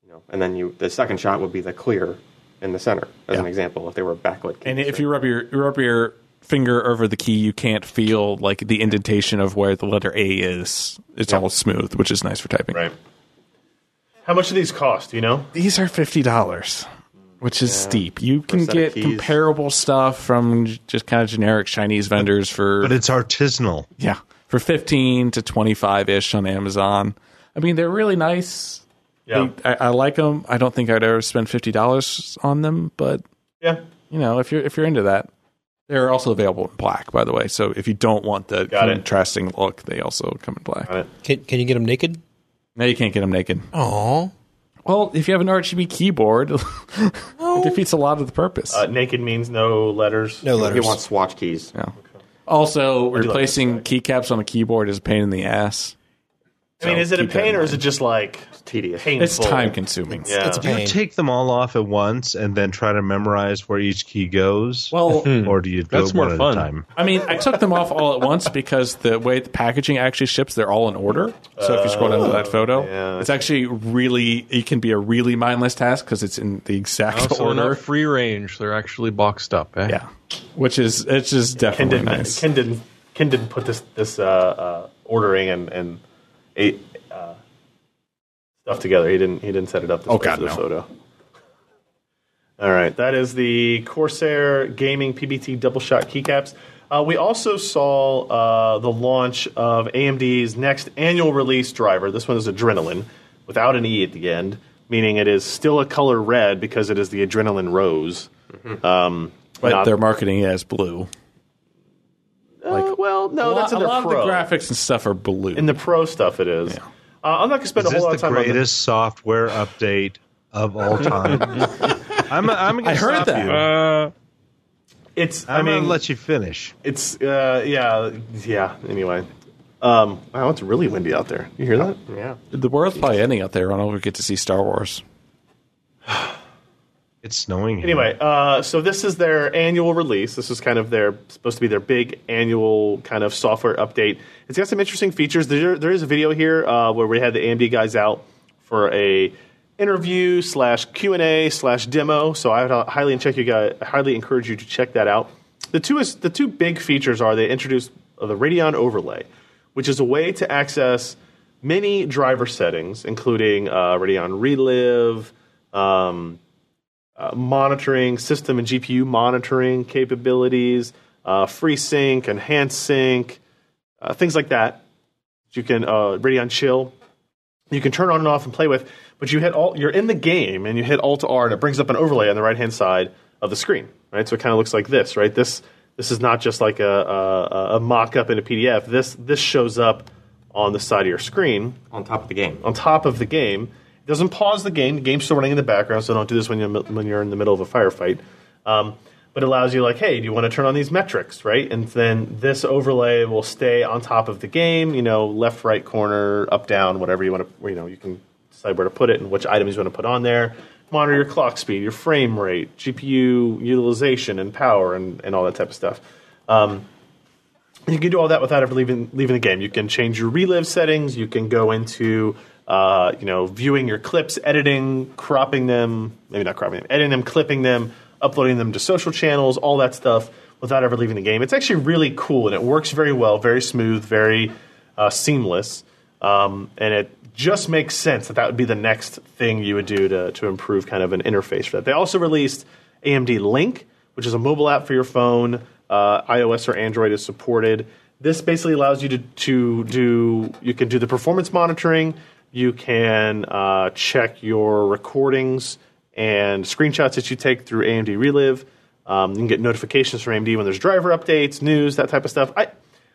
you know, and then you the second shot would be the clear in the center as an example if they were backlit.
And if
right?
you rub your rub your finger over the key, you can't feel like the indentation of where the letter A is. It's all smooth, which is nice for typing.
Right. How much do these cost? Do you know?
These are fifty dollars, which is steep. You can
set of
get
keys.
comparable stuff from j- just kind of generic Chinese vendors for
But it's artisanal.
yeah for fifteen to twenty five ish on Amazon. I mean, they're really nice.
Yeah.
I, I like them. I don't think I'd ever spend fifty dollars on them, but
Yeah.
you know, if you're if you're into that, they're also available in black, by the way. So if you don't want the
Got it.
contrasting look, they also come in black.
Can, can you get them naked?
Now you can't get them naked.
Oh,
Well, if you have an RGB keyboard, it defeats a lot of the purpose.
Uh, naked means no letters.
no letters.
he
letters.
wants swatch keys.
yeah. Also,
like
replacing keycaps on a keyboard is a pain in the ass.
I mean,
So
is it a
keep that in
pain or is
mind.
it just like
It's tedious.
painful?
It's time consuming.
Yeah.
It's a
Do you take them all off at once and then try to memorize where each key goes?
Well,
or do you do
That's
it
more
one
fun.
at a time?
I mean, I took them off all at once because the way the packaging actually ships, they're all in order. So if you scroll down to that photo,
yeah.
it's actually really, it can be a really mindless task because it's in the exact
Also, they're
order.
not free range. They're actually boxed up. Eh?
Yeah, which is it's just
Ken
definitely
didn't,
nice.
Ken didn't. Ken didn't put this this uh, uh, ordering and and eight stuff together. He didn't. He didn't set it up. This
Oh,
way
God,
the
no.
photo. All right, that is the Corsair Gaming PBT double shot keycaps. Uh, we also saw uh, the launch of AMD's next annual release driver. This one is Adrenalin, without an E at the end, meaning it is still a color red because it is the Adrenalin Rose. Um,
but
not-
they're marketing it as blue.
uh, well, no,
a
that's
lot,
in
a
their
lot
pro.
of the graphics and stuff are blue.
In the pro stuff, it is.
Yeah.
Uh, I'm not going to spend
Is
a whole
this
lot
the
of time on the
greatest software update of all time? I'm, I'm gonna
I heard
stop
that.
You.
Uh,
It's. I
I'm
mean,
gonna let you finish.
it's. Uh, yeah, yeah. Anyway, um, wow, it's really windy out there. You hear that?
Yeah.
the world's probably ending out there when we get to see Star Wars.
It's snowing. Here.
Anyway, uh, so this is their annual release. This is kind of their supposed to be their big annual kind of software update. It's got some interesting features. There, there is a video here uh, where we had the AMD guys out for a interview slash Q and A slash demo. So I would highly check you guys, highly encourage you to check that out. The two is the two big features are they introduced uh, the Radeon overlay, which is a way to access many driver settings, including uh, Radeon Relive. Um, uh, monitoring, system and GPU monitoring capabilities, uh, free sync, enhanced sync, uh, things like that. You can uh, Radeon Chill. You can turn on and off and play with, but you hit all. You're in the game and you hit Alt R, and it brings up an overlay on the right hand side of the screen. Right, so it kind of looks like this. Right, this this is not just like a, a, a mock up in a PDF. This this shows up on the side of your screen
On top of the game.
on top of the game. Doesn't pause the game. The game's still running in the background, so don't do this when you're when you're in the middle of a firefight. Um, but it allows you like, hey, do you want to turn on these metrics, right? And then this overlay will stay on top of the game. You know, left, right corner, up, down, whatever you want to. You know, you can decide where to put it and which items you want to put on there. Monitor your clock speed, your frame rate, GPU utilization and power, and, and all that type of stuff. Um, you can do all that without ever leaving leaving the game. You can change your relive settings. You can go into uh, you know viewing your clips, editing, cropping them, maybe not cropping them, editing them, clipping them, uploading them to social channels, all that stuff without ever leaving the game. It's actually really cool and it works very well, very smooth, very uh, seamless, um, and it just makes sense that that would be the next thing you would do to to improve kind of an interface for that. They also released AMD Link, which is a mobile app for your phone uh, iOS or Android is supported. This basically allows you to, to do, you can do the performance monitoring, you can uh, check your recordings and screenshots that you take through AMD Relive. Um, you can get notifications from AMD when there's driver updates, news, that type of stuff. I,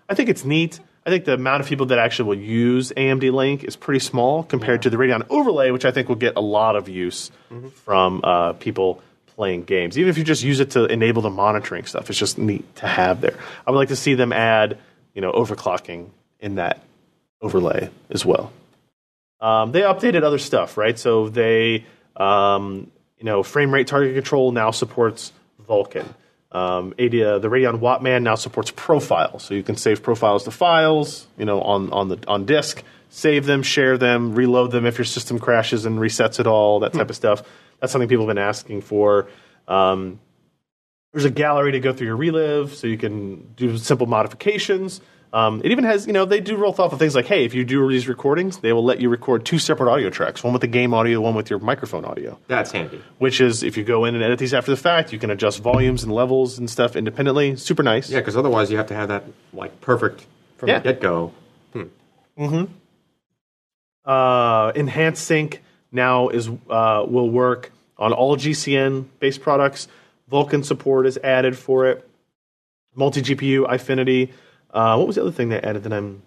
I think it's neat. I think the amount of people that actually will use AMD Link is pretty small compared to the Radeon Overlay, which I think will get a lot of use mm-hmm. from uh, people playing games. Even if you just use it to enable the monitoring stuff, it's just neat to have there. I would like to see them add, you know, overclocking in that overlay as well. Um, they updated other stuff, right? So they, um, you know, frame rate target control now supports Vulkan. Um, ADIA, the Radeon Wattman now supports profiles, so you can save profiles to files, you know, on on the on disk, save them, share them, reload them if your system crashes and resets it all, that type hmm. of stuff. That's something people have been asking for. Um, there's a gallery to go through your relive, so you can do simple modifications. Um, it even has, you know, they do real thoughtful things like, hey, if you do these recordings, they will let you record two separate audio tracks, one with the game audio, one with your microphone audio.
That's handy.
Which is, if you go in and edit these after the fact, you can adjust volumes and levels and stuff independently. Super nice.
Yeah, because otherwise you have to have that like perfect from yeah. the get go. Hmm.
Mm-hmm. Uh, enhanced sync now is uh, will work on all GCN based products. Vulkan support is added for it. Multi GPU Eyefinity. Uh, what was the other thing they added that I'm,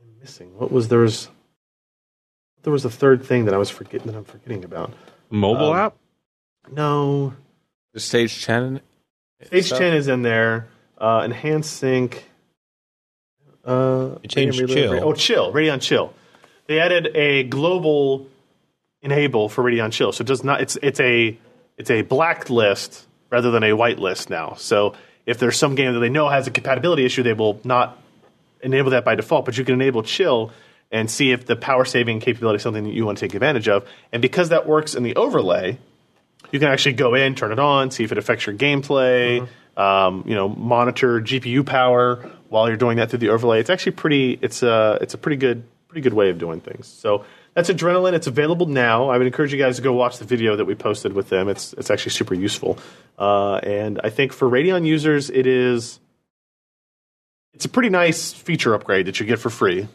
I'm missing? What was there's there was a third thing that I was forgetting that I'm forgetting about.
Mobile um, app?
No.
The Stage 10.
Stage stuff? 10 is in there. Uh, enhanced sync. Uh,
you changed chill.
Oh, chill. Radeon Chill. They added a global enable for Radeon Chill. So it does not. It's it's a it's a black list rather than a white list now. So if there's some game that they know has a compatibility issue, they will not enable that by default. But you can enable Chill and see if the power saving capability is something that you want to take advantage of. And because that works in the overlay, you can actually go in, turn it on, see if it affects your gameplay. Mm-hmm. Um, you know, monitor GPU power while you're doing that through the overlay. It's actually pretty. It's a it's a pretty good pretty good way of doing things. So that's Adrenalin. It's available now. I would encourage you guys to go watch the video that we posted with them. It's it's actually super useful. Uh, and I think for Radeon users, it is it's a pretty nice feature upgrade that you get for free.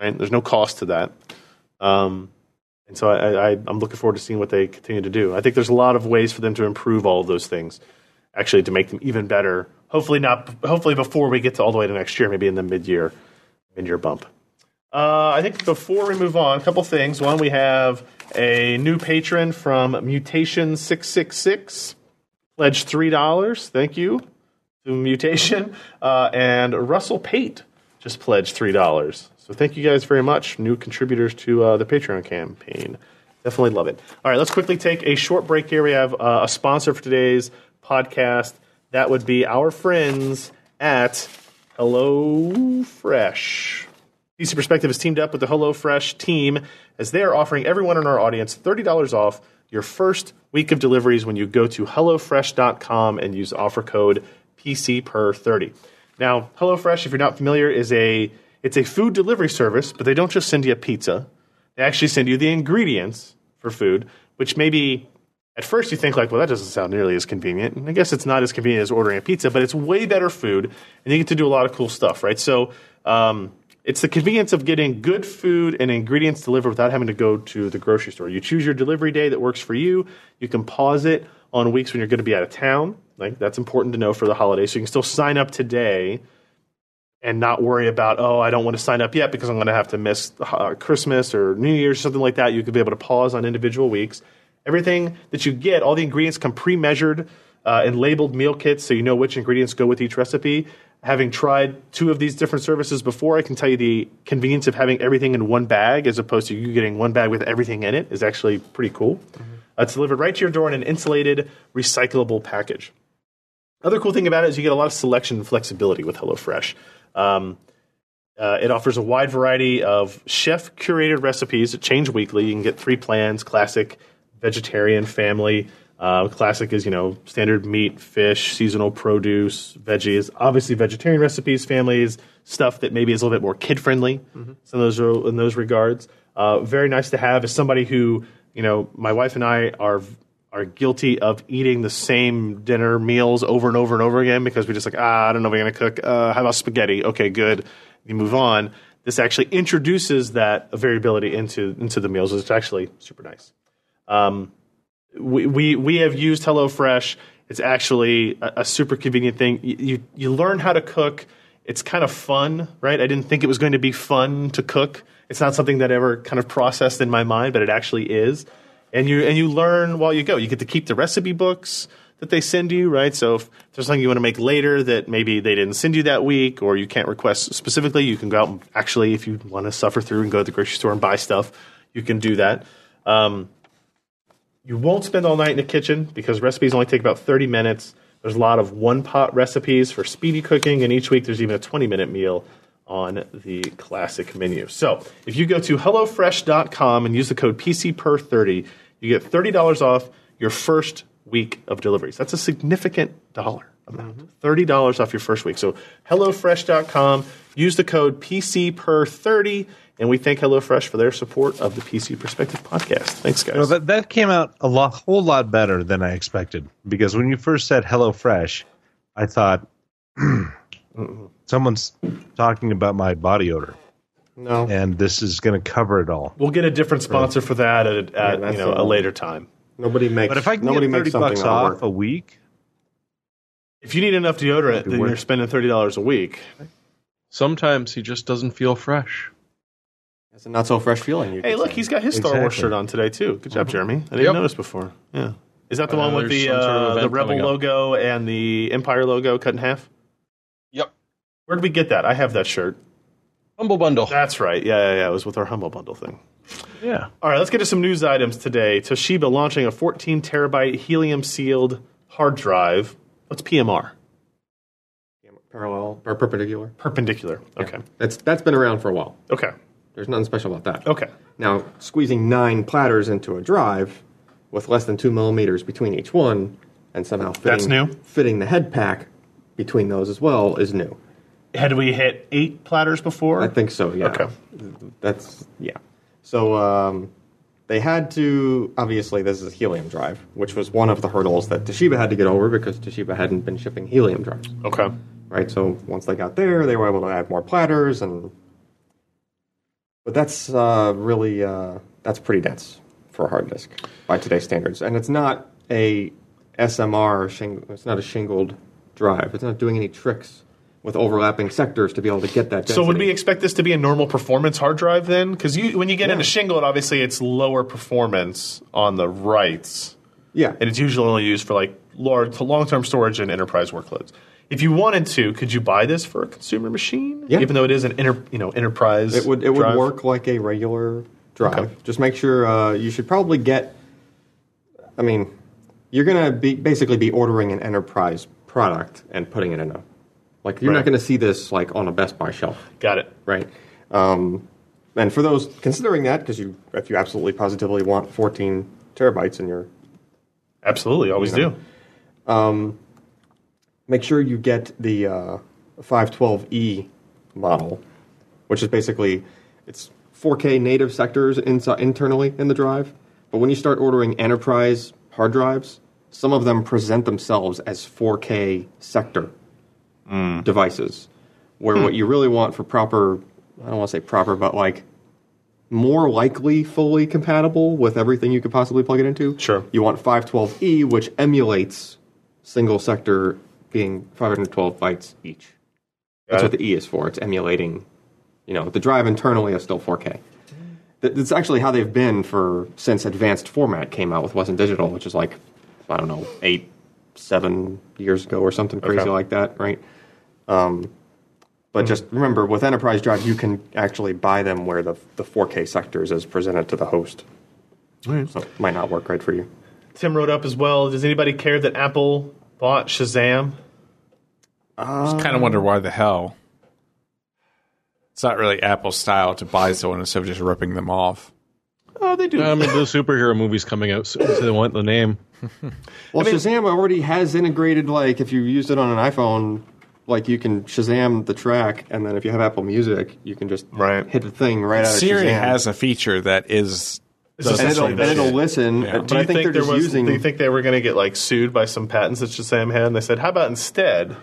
Right? There's no cost to that. Um, and so I, I, I'm looking forward to seeing what they continue to do. I think there's a lot of ways for them to improve all of those things, actually, to make them even better. Hopefully not. Hopefully before we get to all the way to next year, maybe in the mid year, mid year bump. Uh, I think before we move on, a couple things. One, we have a new patron from Mutation six six six, pledged three dollars. Thank you to Mutation, uh, and Russell Pate just pledged three dollars. So thank you guys very much, new contributors to uh, the Patreon campaign. Definitely love it. All right, let's quickly take a short break here. We have uh, a sponsor for today's podcast. That would be our friends at Hello Fresh. PC Perspective has teamed up with the HelloFresh team as they are offering everyone in our audience $30 off your first week of deliveries when you go to HelloFresh.com and use offer code PCPer30. Now, HelloFresh, if you're not familiar, is a it's a food delivery service, but they don't just send you a pizza. They actually send you the ingredients for food, which maybe at first you think like, well, that doesn't sound nearly as convenient. And I guess it's not as convenient as ordering a pizza, but it's way better food, and you get to do a lot of cool stuff, right? So um, it's the convenience of getting good food and ingredients delivered without having to go to the grocery store. You choose your delivery day that works for you. You can pause it on weeks when you're going to be out of town. Like that's important to know for the holidays. So you can still sign up today and not worry about oh I don't want to sign up yet because I'm going to have to miss uh, Christmas or New Year's or something like that. You could be able to pause on individual weeks. Everything that you get, all the ingredients come pre-measured uh, and labeled meal kits, so you know which ingredients go with each recipe. Having tried two of these different services before, I can tell you the convenience of having everything in one bag as opposed to you getting one bag with everything in it is actually pretty cool. Uh, it's delivered right to your door in an insulated, recyclable package. Other cool thing about it is you get a lot of selection and flexibility with HelloFresh. Um, uh, it offers a wide variety of chef curated recipes that change weekly. You can get three plans: classic, vegetarian, family. Uh, classic is you know standard meat, fish, seasonal produce, veggies. Obviously, vegetarian recipes, families, stuff that maybe is a little bit more kid friendly. So those are, in those regards, uh, very nice to have. As somebody who you know, my wife and I are are guilty of eating the same dinner meals over and over and over again because we're just like ah I don't know if we're gonna cook. Uh, how about spaghetti? Okay, good. You move on. This actually introduces that variability into into the meals. It's actually super nice. Um, we, we we have used HelloFresh. It's actually a, a super convenient thing. You, you you learn how to cook. It's kind of fun, right? I didn't think it was going to be fun to cook. It's not something that ever kind of processed in my mind, but it actually is. And you and you learn while you go. You get to keep the recipe books that they send you, right? So if there's something you want to make later that maybe they didn't send you that week, or you can't request specifically, you can go out and actually, if you want to suffer through and go to the grocery store and buy stuff, you can do that. Um, you won't spend all night in the kitchen because recipes only take about 30 minutes. There's a lot of one pot recipes for speedy cooking, and each week there's even a 20 minute meal on the classic menu. So if you go to HelloFresh.com and use the code PCPer30, you get $30 off your first week of deliveries. That's a significant dollar amount. Mm-hmm. $30 off your first week. So HelloFresh.com, use the code PCPer30, and we thank HelloFresh for their support of the PC Perspective podcast. Thanks, guys.
You know, that, that came out a lot, whole lot better than I expected. Because when you first said Hello Fresh, I thought someone's talking about my body odor,
No.
and this is going to cover it all.
we'll get a different sponsor for that at, at
that's
you know, a later time.
Nobody makes.
But if I can
nobody
get
makes
thirty
something
bucks
that'll
off
work.
a week,
If you need enough deodorant, then
worth
you're spending $30 a week.
Sometimes he just doesn't feel fresh.
It's a not so fresh feeling. You
Hey, look,
say.
he's got his Star Wars shirt on today too. Good job, Jeremy. I didn't
Yep.
notice before. Yeah, is that the
Uh,
one with the
some sort of
uh, the Rebel logo and the Empire logo cut in half?
Yep.
Where did we get that? I have that shirt.
Humble bundle.
That's right. Yeah, yeah, yeah. It was with our Humble Bundle thing.
yeah.
All right, let's get to some news items today. Toshiba launching a 14 terabyte helium sealed hard drive. What's PMR?
parallel or perpendicular.
Perpendicular. Okay.
That's that's been around for a while.
Okay.
There's nothing special about that.
Okay.
Now, squeezing nine platters into a drive with less than two millimeters between each one, and somehow fitting,
That's new?
fitting the head pack between those as well is new.
Had we hit eight platters before?
I think so. Yeah.
Okay.
That's yeah. So um, they had to obviously this is a helium drive, which was one of the hurdles that Toshiba had to get over because Toshiba hadn't been shipping helium drives.
Okay.
right? So once they got there, they were able to add more platters, and but that's uh, really uh, that's pretty dense for a hard disk by today's standards, and it's not a SMR shing- It's not a shingled drive. It's not doing any tricks with overlapping sectors to be able to get that. Density.
So would we expect this to be a normal performance hard drive then? Because you, when you get into shingled, obviously it's lower performance on the writes,
Yeah.
and it's usually only used for like large, long-term storage and enterprise workloads. If you wanted to, could you buy this for a consumer machine?
Yeah.
Even though it is an inter, you know, enterprise.
It would it would work like a regular drive.
Okay.
Just make sure uh, you should probably get. I mean, you're gonna be basically be ordering an enterprise product and putting it in a. Like you're
Right.
not going to see this like on a Best Buy shelf,
Got it.
right? Um, and for those considering that, because you if you absolutely positively want 14 terabytes in your
Absolutely, always
You know.
do.
Make sure you get the uh, 512e model, which is basically it's 4K native sectors inside internally in the drive. But when you start ordering enterprise hard drives, some of them present themselves as 4K sector devices, where what you really want for proper I don't want to say proper, but like more likely fully compatible with everything you could possibly plug it into.
Sure.
You want 512e, which emulates single sector being 512 bytes each. That's what the E is for. It's emulating, you know, the drive internally is still 4K. That's actually how they've been for since advanced format came out with Western Digital, which is like I don't know eight, seven years ago or something crazy
Okay.
like that, right? Um, but just remember, with Enterprise Drive, you can actually buy them where the the 4K sectors is presented to the host. So it might not work right for you.
Tim wrote up as well. Does anybody care that Apple bought Shazam?
I just kind of wonder why the hell. It's not really Apple style to buy someone instead of just ripping them off.
Oh, they do.
I mean, the superhero movie's coming out soon, so they want the name.
Well, Shazam already has integrated, like, if you used it on an iPhone, like, you can Shazam the track, and then if you have Apple Music, you can just
Right.
hit the thing right out of
Siri
Shazam.
has a feature that is.
It's
and it'll, and it'll listen,
Yeah.
but
Do you
I think, they're
there
just
was,
using.
Do you think they were going to get like sued by some patents that Shazam had? And they said, "How about instead,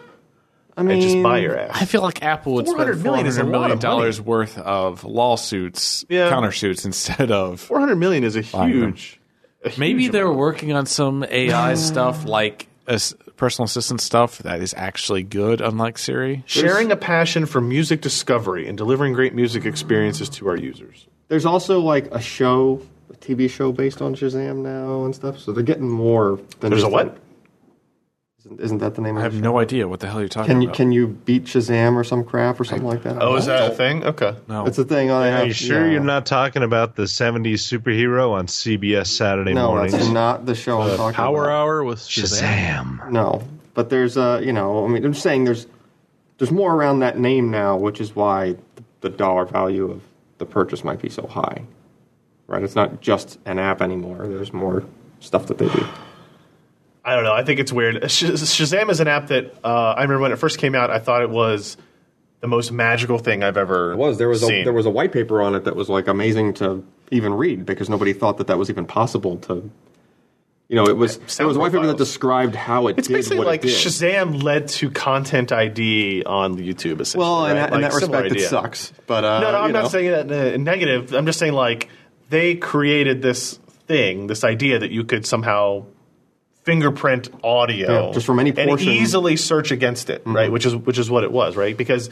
I
I
mean,
just buy your app?"
I feel like Apple would spend
400 million is a
$400 million worth of lawsuits,
Yeah.
countersuits, instead of.
Four hundred million is a huge. a huge
Maybe they're
amount.
working on some AI stuff like as- personal assistant stuff that is actually good, unlike Siri.
sharing a passion for music discovery and delivering great music experiences to our users.
There's also like a show, a TV show based on Shazam now and stuff. So they're getting more than
There's
just
a what?
Isn't, isn't that the name
I
of
have
the show?
no idea what the hell you're talking
Can you
about.
can you beat Shazam or some crap or something like that?
Oh, is that a thing? Okay.
no.
It's a thing. I
Are
have,
you sure
yeah.
you're not talking about the 70s superhero on CBS Saturday mornings?
No,
mornings?
that's not the show I'm talking
Power
about.
Hour with Shazam.
Shazam.
No, but there's uh, you know, I mean, I'm just saying there's there's more around that name now, which is why the dollar value of the purchase might be so high. Right? It's not just an app anymore. There's more stuff that they do.
I don't know. I think it's weird. Sh- Shazam is an app that uh, I remember when it first came out. I thought it was the most magical thing I've ever.
It was there was
seen.
a there was a white paper on it that was like amazing to even read because nobody thought that that was even possible to. You know, it was it was a white paper that described how it
It's
did
basically
what
like
it did.
Shazam led to Content ID on YouTube. Essentially,
well, in,
right?
that, in that
similar
respect, it sucks. But uh,
No, no, I'm
you
not
know.
saying that in a- negative. I'm just saying like they created this thing, this idea that you could somehow fingerprint audio
Yeah, just from any
and
portion. Mm-hmm.
easily search against it, right? Which is which is what it was, right? Because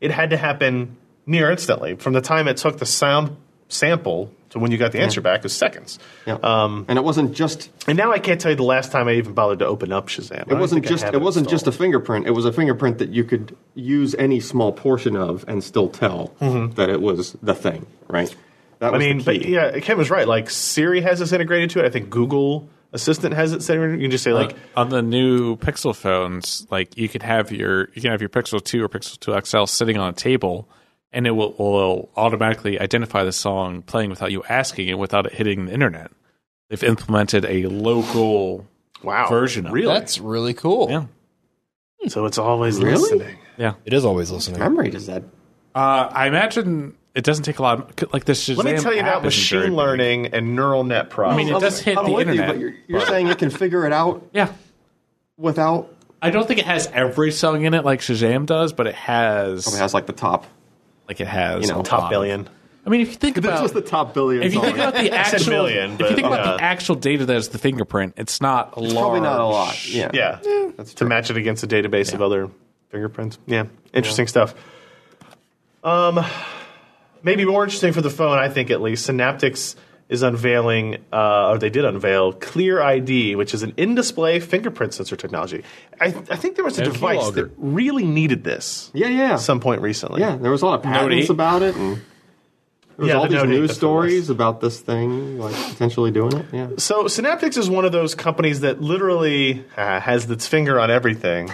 it had to happen near instantly from the time it took the sound sample to when you got the answer back is seconds.
Yeah.
Um,
and it wasn't just
and now I can't tell you the last time I even bothered to open up Shazam.
It wasn't just
have
it wasn't just a fingerprint. It was a fingerprint that you could use any small portion of and still tell that it was the thing, right? That.
I mean,
the
but yeah, Ken was right. Like Siri has this integrated to it. I think Google Assistant has it integrated. You can just say like,
like on the new Pixel phones, like you can have your you can have your Pixel Two or Pixel Two XL sitting on a table, and it will, will automatically identify the song playing without you asking it, without it hitting the internet. They've implemented a local
wow,
version of it.
That's really cool.
yeah
so it's always
Really?
listening.
yeah.
It is always listening.
memory does that.
Uh, I imagine it doesn't take a lot. Of, like this Shazam
Let me tell you about machine
big.
learning and neural net processing.
I mean, it does hit
I'm
the internet,
you, but you're, you're
but-
saying it can figure it out
Yeah,
without.
I don't think it has every song in it like Shazam does, but it has
It has like the top.
like it has
You know,
top
lot.
billion.
I mean, if you think
This
about
was the top billion.
if you think about the actual,
million,
if you think about
uh,
the actual data that is the fingerprint, it's not a
it's
large.
probably not a lot. Yeah,
Yeah,
that's
to match it against a database of other fingerprints. Yeah, interesting stuff. Um, maybe more interesting for the phone, I think at least. Synaptics is unveiling, uh, or they did unveil, Clear ID, which is an in-display fingerprint sensor technology. I, I think there was a
And
device
keylogger.
that really needed this
Yeah, yeah,
at some point recently.
yeah. There was a lot of patents
eight?
about it, and there was
Yeah,
all
the
these news
that's what it was.
stories about this thing, like potentially doing it. Yeah,
So Synaptics is one of those companies that literally uh, has its finger on everything,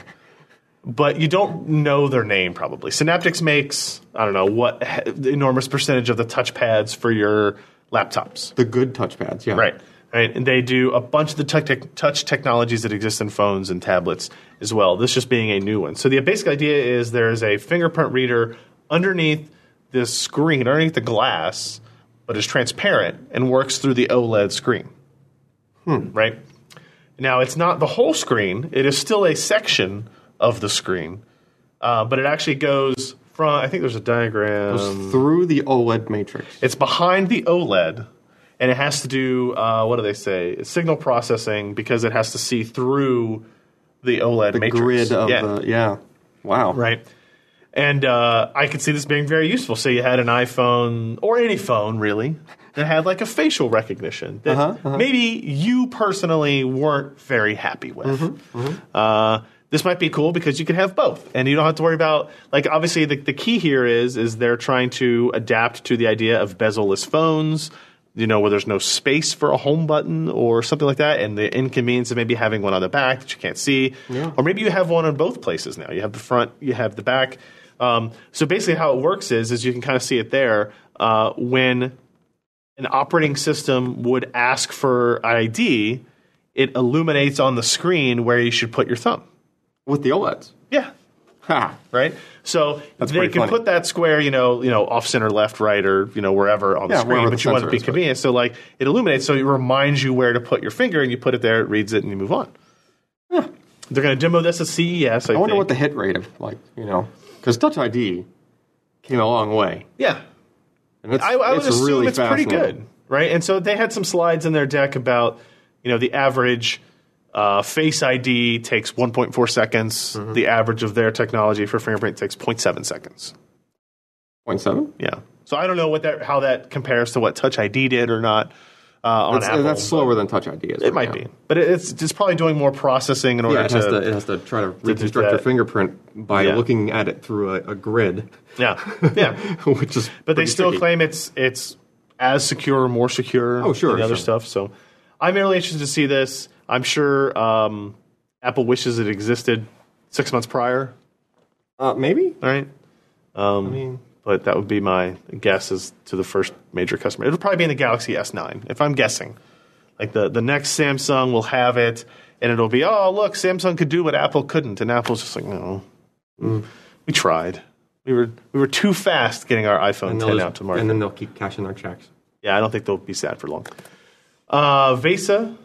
but you don't know their name probably. Synaptics makes I don't know what the enormous percentage of the touchpads for your laptops,
the good touchpads. Yeah,
right? Right, and they do a bunch of the touch, tech touch technologies that exist in phones and tablets as well. This just being a new one. So the basic idea is there is a fingerprint reader underneath this screen, underneath the glass, but is transparent and works through the OLED screen hmm. right? Now, it's not the whole screen, it is still a section of the screen, uh, but it actually goes from, I think there's a diagram.
Goes through the OLED matrix.
It's behind the OLED, and it has to do, uh, what do they say? It's signal processing because it has to see through the OLED
the
matrix.
grid of
yeah.
the yeah. Wow.
Right. And uh, I could see this being very useful. So you had an iPhone or any phone really that had like a facial recognition that maybe you personally weren't very happy with. Uh, this might be cool because you can have both, and you don't have to worry about like obviously the, the key here is is they're trying to adapt to the idea of bezel-less phones. You know, where there's no space for a home button or something like that, and the inconvenience of maybe having one on the back that you can't see, or maybe you have one on both places now. You have the front, you have the back. Um, so basically, how it works is, is you can kind of see it there uh, when an operating system would ask for ID, it illuminates on the screen where you should put your thumb.
With the OLEDs.
Yeah,
Ha!
right. So
That's
they
pretty
can
funny.
put that square, you know, you know, off center, left, right, or you know, wherever on the
Yeah,
screen.
wherever
But
the
you want it to
sensor
be
is,
convenient. So like it illuminates, so it reminds you where to put your finger, and you put it there, it reads it, and you move on. They're going to demo this at CES. I,
I wonder
think.
what the hit rate of like you know because Touch ID came a long way.
yeah.
And it's,
I, I would
it's
assume
really
it's pretty
fascinating.
good, right? And so they had some slides in their deck about, you know, the average uh, Face ID takes 1.4 seconds.
Mm-hmm.
The average of their technology for fingerprint takes 0.7 seconds.
Point 0.7?
Yeah. So I don't know what that how that compares to what Touch ID did or not uh, on
That's,
Apple.
that's slower than Touch ID is.
It might be, but it's it's probably doing more processing in order
Yeah, it
to,
has to, it has to try to reconstruct your fingerprint by
Yeah.
looking at it through a, a grid,
yeah yeah.
which is.
But they still
tricky.
claim it's it's as secure, or more secure.
Oh, sure,
than the other stuff. So I'm really interested to see this. I'm sure um, Apple wishes it existed six months prior.
Uh, maybe.
All right, um,
I mean,
but that would be my guess as to the first major customer. It'll probably be in the Galaxy S9, if I'm guessing. Like the the next Samsung will have it, and it'll be oh look, Samsung could do what Apple couldn't, and Apple's just like no,
Mm.
we tried. We were we were too fast getting our iPhone 10 out to market.
and then they'll keep cashing their checks.
Yeah, I don't think they'll be sad for long. Uh, VESA,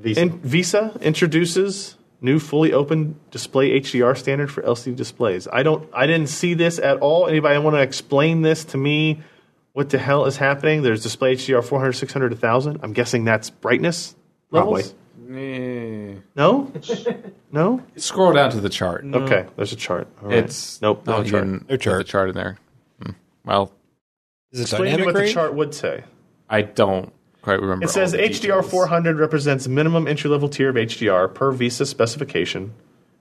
VESA.
in, VESA introduces new fully open display HDR standard for LCD displays. I don't, I didn't see this at all. Anybody want to explain this to me? What the hell is happening? There's display HDR 400, 600, 1000. I'm guessing that's brightness levels.
Probably.
No, no.
Scroll down to the chart.
Okay, there's a chart. All right.
It's
nope, no chart.
didn't
No
put
chart.
The chart in there. Hmm. Well,
Is it
Explain to me
dynamic
what the chart would say.
I don't quite remember.
It says
all the
HDR
details.
400 represents minimum entry level tier of HDR per VESA specification,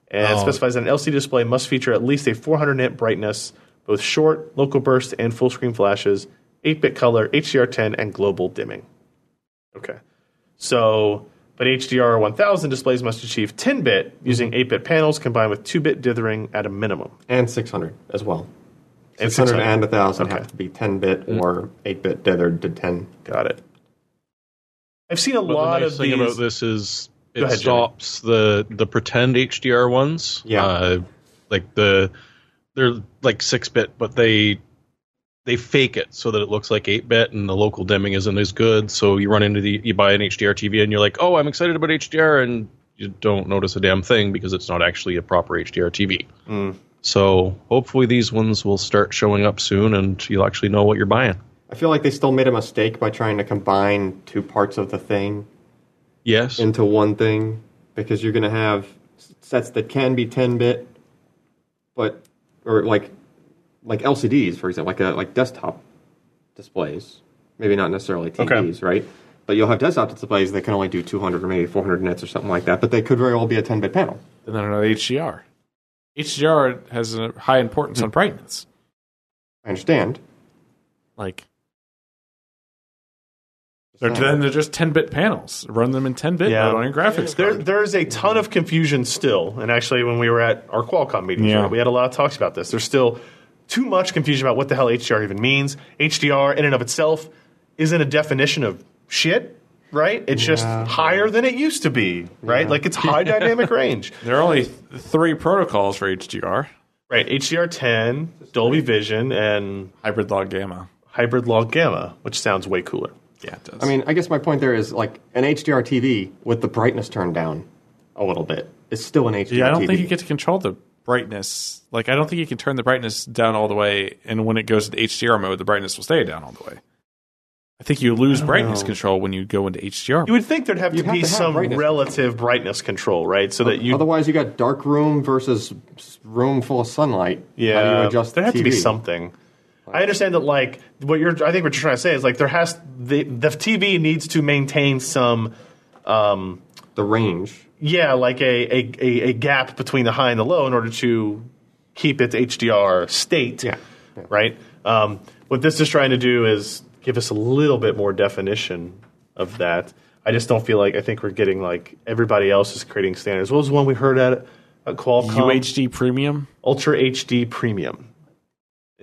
and
Oh.
specifies that an LCD display must feature at least a 400 nit brightness, both short, local burst, and full screen flashes, 8 bit color, HDR10, and global dimming. Okay, so but HDR 1000 displays must achieve 10 bit using mm-hmm. 8 bit panels combined with 2 bit dithering at a minimum.
and 600 as well.
And
600
600.
and 1000
Okay.
have to be 10 bit mm. or 8 bit dithered to 10.
Got it. I've seen a
But
lot
the nice
of
thing
these.
about this is it
ahead, Jimmy.
stops the the pretend HDR ones.
Yeah.
Uh, like the they're like six bit, but they they fake it so that it looks like eight bit, and the local dimming isn't as good. So you run into the you buy an HDR TV, and you're like, oh, I'm excited about HDR, and you don't notice a damn thing because it's not actually a proper HDR TV.
Hmm.
So hopefully these ones will start showing up soon, and you'll actually know what you're buying.
I feel like they still made a mistake by trying to combine two parts of the thing
Yes.
into one thing because you're going to have sets that can be 10 bit, but or like like LCDs, for example, like a, like desktop displays. Maybe not necessarily TVs, right? But you'll have desktop displays that can only do 200 or maybe 400 nits or something like that. But they could very well be a 10 bit panel.
And then another HDR. HDR has a high importance hmm. on brightness.
I understand.
Like, they're, oh. then they're just 10 bit panels. Run them in 10 bit
Yeah.
mode on your graphics
There,
card.
there's a ton of confusion still, and actually, when we were at our Qualcomm meetings,
Yeah.
we had a lot of talks about this. There's still too much confusion about what the hell HDR even means. HDR, in and of itself, isn't a definition of shit, right? It's just higher than it used to be, right? Like it's high dynamic range,
There are only th- three protocols for HDR
right? HDR10, Dolby Vision, and
hybrid log gamma.
hybrid log gamma, which sounds way cooler.
Yeah, it does.
I mean, I guess my point there is like an HDR TV with the brightness turned down a little bit is still an HDR TV.
yeah, I don't
TV.
think you get to control the brightness. Like, I don't think you can turn the brightness down all the way, and when it goes to HDR mode, the brightness will stay down all the way. I think you lose brightness
know.
control when you go into HDR.
You would think there'd have to
You'd have
be
to have
some
brightness.
relative brightness control, right? So that you
Otherwise, you got dark room versus room full of sunlight.
Yeah,
How do you adjust
there
the
has to be something. I understand that, like what you're. I think what you're trying to say is like there has the the TV needs to maintain some. Um,
The range.
yeah, like a, a, a, a gap between the high and the low in order to keep its HDR state.
Yeah. Yeah.
Right? Um, what this is trying to do is give us a little bit more definition of that. I just don't feel like I think we're getting like everybody else is creating standards. What was the one we heard at, at Qualcomm?
UHD premium.
Ultra HD Premium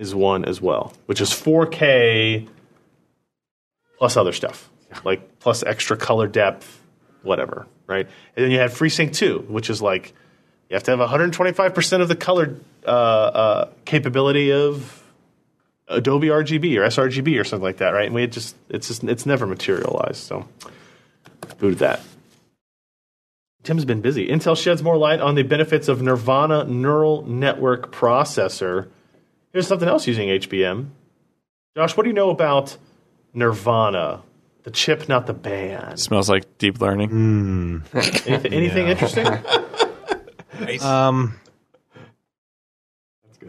is one as well, which is 4K plus other stuff, like plus extra color depth, whatever, right? And then you have FreeSync 2, which is like you have to have 125% of the color uh, uh, capability of Adobe RGB or sRGB or something like that, right? And we had just it's just it's never materialized, so booted that. Tim's been busy. Intel sheds more light on the benefits of Nervana neural network processor. Here's something else using HBM. Josh, what do you know about Nervana? The chip, not the band.
Smells like deep learning.
Anything, anything interesting?
Um,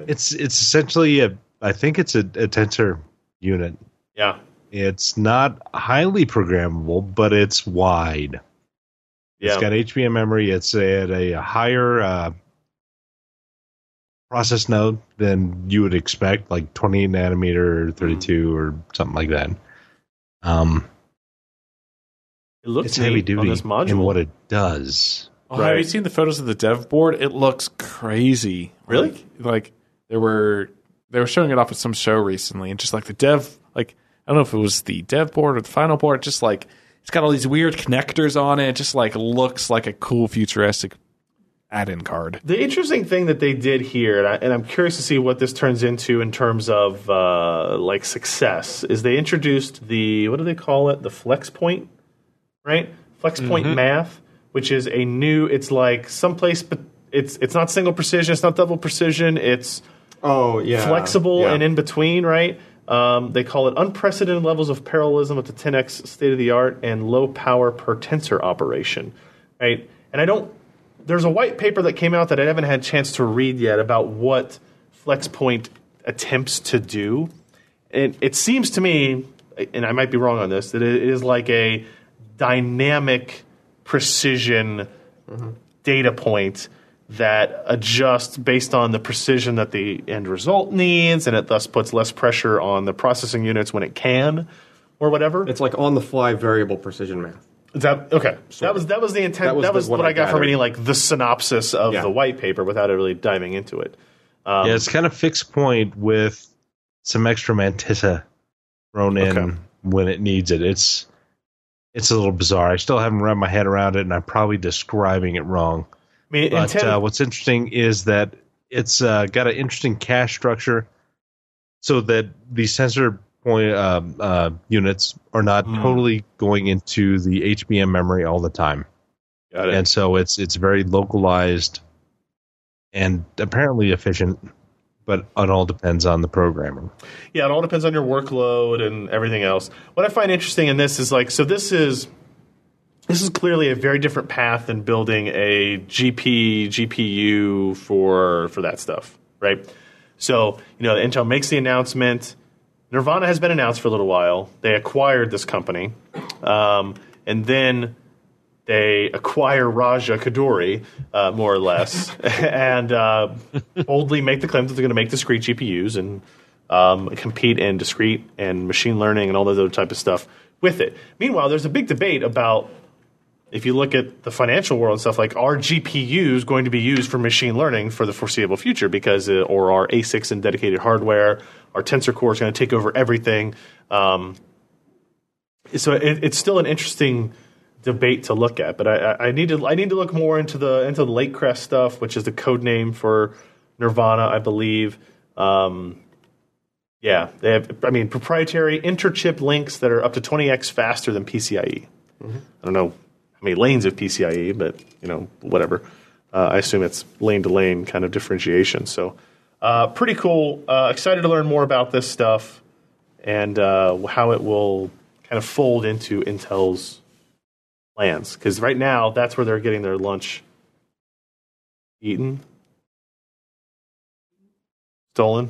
it's it's essentially a. I think it's a, a tensor unit.
Yeah.
It's not highly programmable, but it's wide.
Yeah.
It's got HBM memory. It's at a higher uh, process node than you would expect, like 28 nanometer or 32 or something like that. Um,
it looks
it's heavy duty
on this module.
in what it does.
Oh, Have you
Right.
seen the photos of the dev board? It looks crazy.
Really?
Like, like there were they were showing it off at some show recently, and just like the dev, like I don't know if it was the dev board or the final board, just like it's got all these weird connectors on it. It just like looks like a cool futuristic add-in card.
The interesting thing that they did here, and, I, and I'm curious to see what this turns into in terms of uh, like success, is they introduced the what do they call it? The flex point, right? Flex point math, which is a new. It's like someplace, but it's it's not single precision. It's not double precision. It's
Oh yeah,
flexible
yeah.
and in between, right? Um, they call it unprecedented levels of parallelism at the 10x state of the art and low power per tensor operation, right? And I don't. There's a white paper that came out that I haven't had a chance to read yet about what FlexPoint attempts to do. And it seems to me, and I might be wrong on this, that it is like a dynamic precision data point that adjusts based on the precision that the end result needs, and it thus puts less pressure on the processing units when it can, or whatever.
It's like on the fly variable precision math.
Is that okay? That was that was the intent. That
That
was,
was
what,
what
I
I
got from
gathered.
reading like the synopsis of
Yeah.
the white paper without really diving into it. Um,
yeah, it's kind of fixed point with some extra mantissa thrown in
Okay.
when it needs it. It's it's a little bizarre. I still haven't wrapped my head around it, and I'm probably describing it wrong.
I mean,
But
intent,
uh, what's interesting is that it's uh, got an interesting cache structure, so that the sensor point uh, uh, units are not
Hmm.
totally going into the HBM memory all the time,
got it.
and so it's it's very localized and apparently efficient. But it all depends on the programming.
Yeah, it all depends on your workload and everything else. What I find interesting in this is like, so this is this is clearly a very different path than building a GP GPU for for that stuff, right? So you know, Intel makes the announcement. Nervana has been announced for a little while. They acquired this company, um, and then they acquire Raja Koduri, uh, more or less, and uh, boldly make the claim that they're going to make discrete GPUs and um, compete in discrete and machine learning and all that other type of stuff with it. Meanwhile, there's a big debate about if you look at the financial world and stuff like are GPUs going to be used for machine learning for the foreseeable future because uh, or are ASICs and dedicated hardware, are Tensor core is going to take over everything? Um, so it, it's still an interesting debate to look at, but I, I- need to I need to look more into the into the Lake Crest stuff, which is the code name for Nervana, I believe. Um, yeah, they have I mean proprietary interchip links that are up to 20x faster than PCIe. I don't know how many lanes of PCIe, but you know whatever. Uh, I assume it's lane to lane kind of differentiation. So uh, pretty cool. Uh, excited to learn more about this stuff and uh, how it will kind of fold into Intel's plans. Because right now, that's where they're getting their lunch eaten, stolen.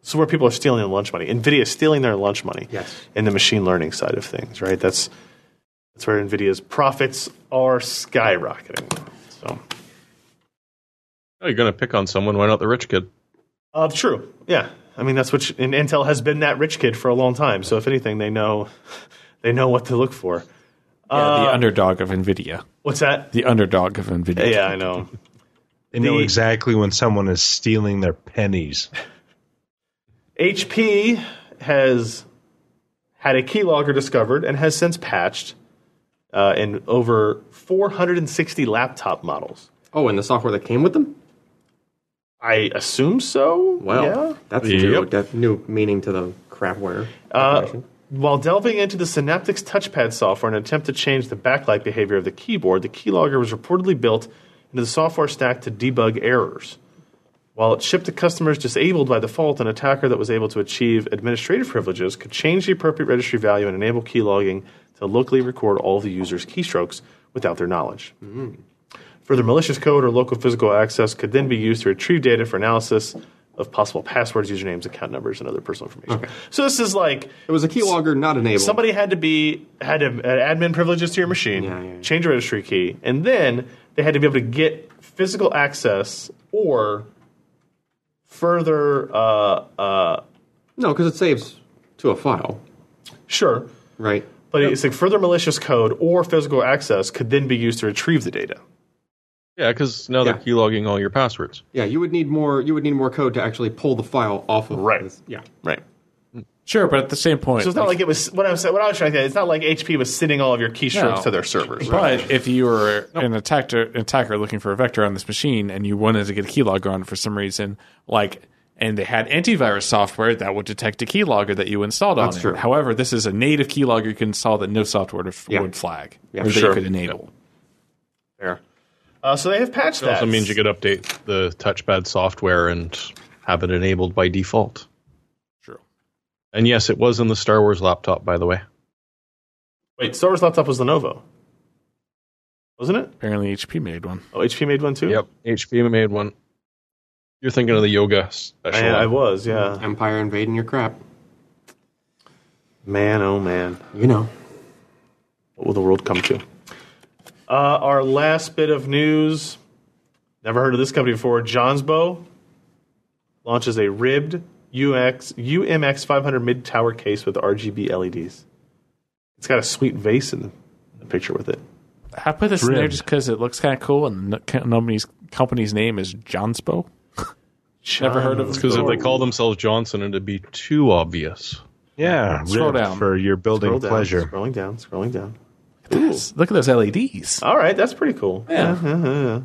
This is where people are stealing their lunch money. Nvidia is stealing their lunch money
Yes.
in the machine learning side of things, right? That's that's where Nvidia's profits are skyrocketing. So,
Oh, you're going to pick on someone. Why not the rich kid?
Uh, true. Yeah. I mean, that's what, you- and Intel has been that rich kid for a long time. So, if anything, they know, they know what to look for.
Yeah,
Uh,
the underdog of Nvidia.
What's that?
The underdog of Nvidia.
Yeah, I know.
They know
The-
exactly when someone is stealing their pennies.
HP has had a keylogger discovered and has since patched uh, in over 460 laptop models.
Oh, and the software that came with them?
I assume so.
Well,
yeah.
that's
Yep.
new, that new meaning to the crapware.
Uh, while delving into the Synaptics touchpad software in an attempt to change the backlight behavior of the keyboard, the keylogger was reportedly built into the software stack to debug errors. While it shipped to customers disabled by default, an attacker that was able to achieve administrative privileges could change the appropriate registry value and enable keylogging to locally record all of the user's keystrokes without their knowledge. Further malicious code or local physical access could then be used to retrieve data for analysis of possible passwords, usernames, account numbers, and other personal information. Okay. So this is like
it was a keylogger not enabled.
somebody had to be had to admin privileges to your machine,
Yeah, yeah, yeah.
change a registry key, and then they had to be able to get physical access or further. Uh, uh,
no, because it saves to a file,
sure,
right?
but it's like further malicious code or physical access could then be used to retrieve the data.
Yeah, because now
Yeah.
they're keylogging all your passwords.
Yeah, you would need more. You would need more code to actually pull the file off of.
Right.
This. Yeah.
Right.
Sure, but at the same point,
So it's not like it was what I was what I was trying to say. It's not like HP was sending all of your keystrokes
No.
to their servers. Right?
But if you were an attacker, attacker looking for a vector on this machine and you wanted to get a keylogger on for some reason, like, and they had antivirus software that would detect a keylogger that you installed on
That's
it. However, this is a native keylogger you can install that no software would,
Yeah.
flag
Yeah,
or that
sure.
you could enable.
Fair. Uh, so they have patched
It
that.
also means you could update the touchpad software and have it enabled by default.
True.
And yes, it was in the Star Wars laptop, by the way.
Wait, Star Wars laptop was Lenovo, wasn't it?
Apparently, HP made one.
Oh, HP made one too.
Yep, HP made one. You're thinking of the yoga special.
I, I was. Yeah.
Empire invading your crap.
Man, oh man.
You know.
What will the world come to? Uh, our last bit of news. Never heard of this company before. Jonsbo launches a ribbed UX UMX 500 mid tower case with RGB LEDs. It's got a sweet vase in the picture with it.
I put this in there just because it looks kind of cool, and the company's company's name is Jonsbo. Never heard of it.
Because if they call themselves Johnson, it'd be too obvious.
Yeah,
Scroll down.
for your building
Scroll down,
pleasure.
Scrolling down, scrolling down.
Yes. Look at those LEDs.
All right, that's pretty cool.
Yeah.
yeah, yeah.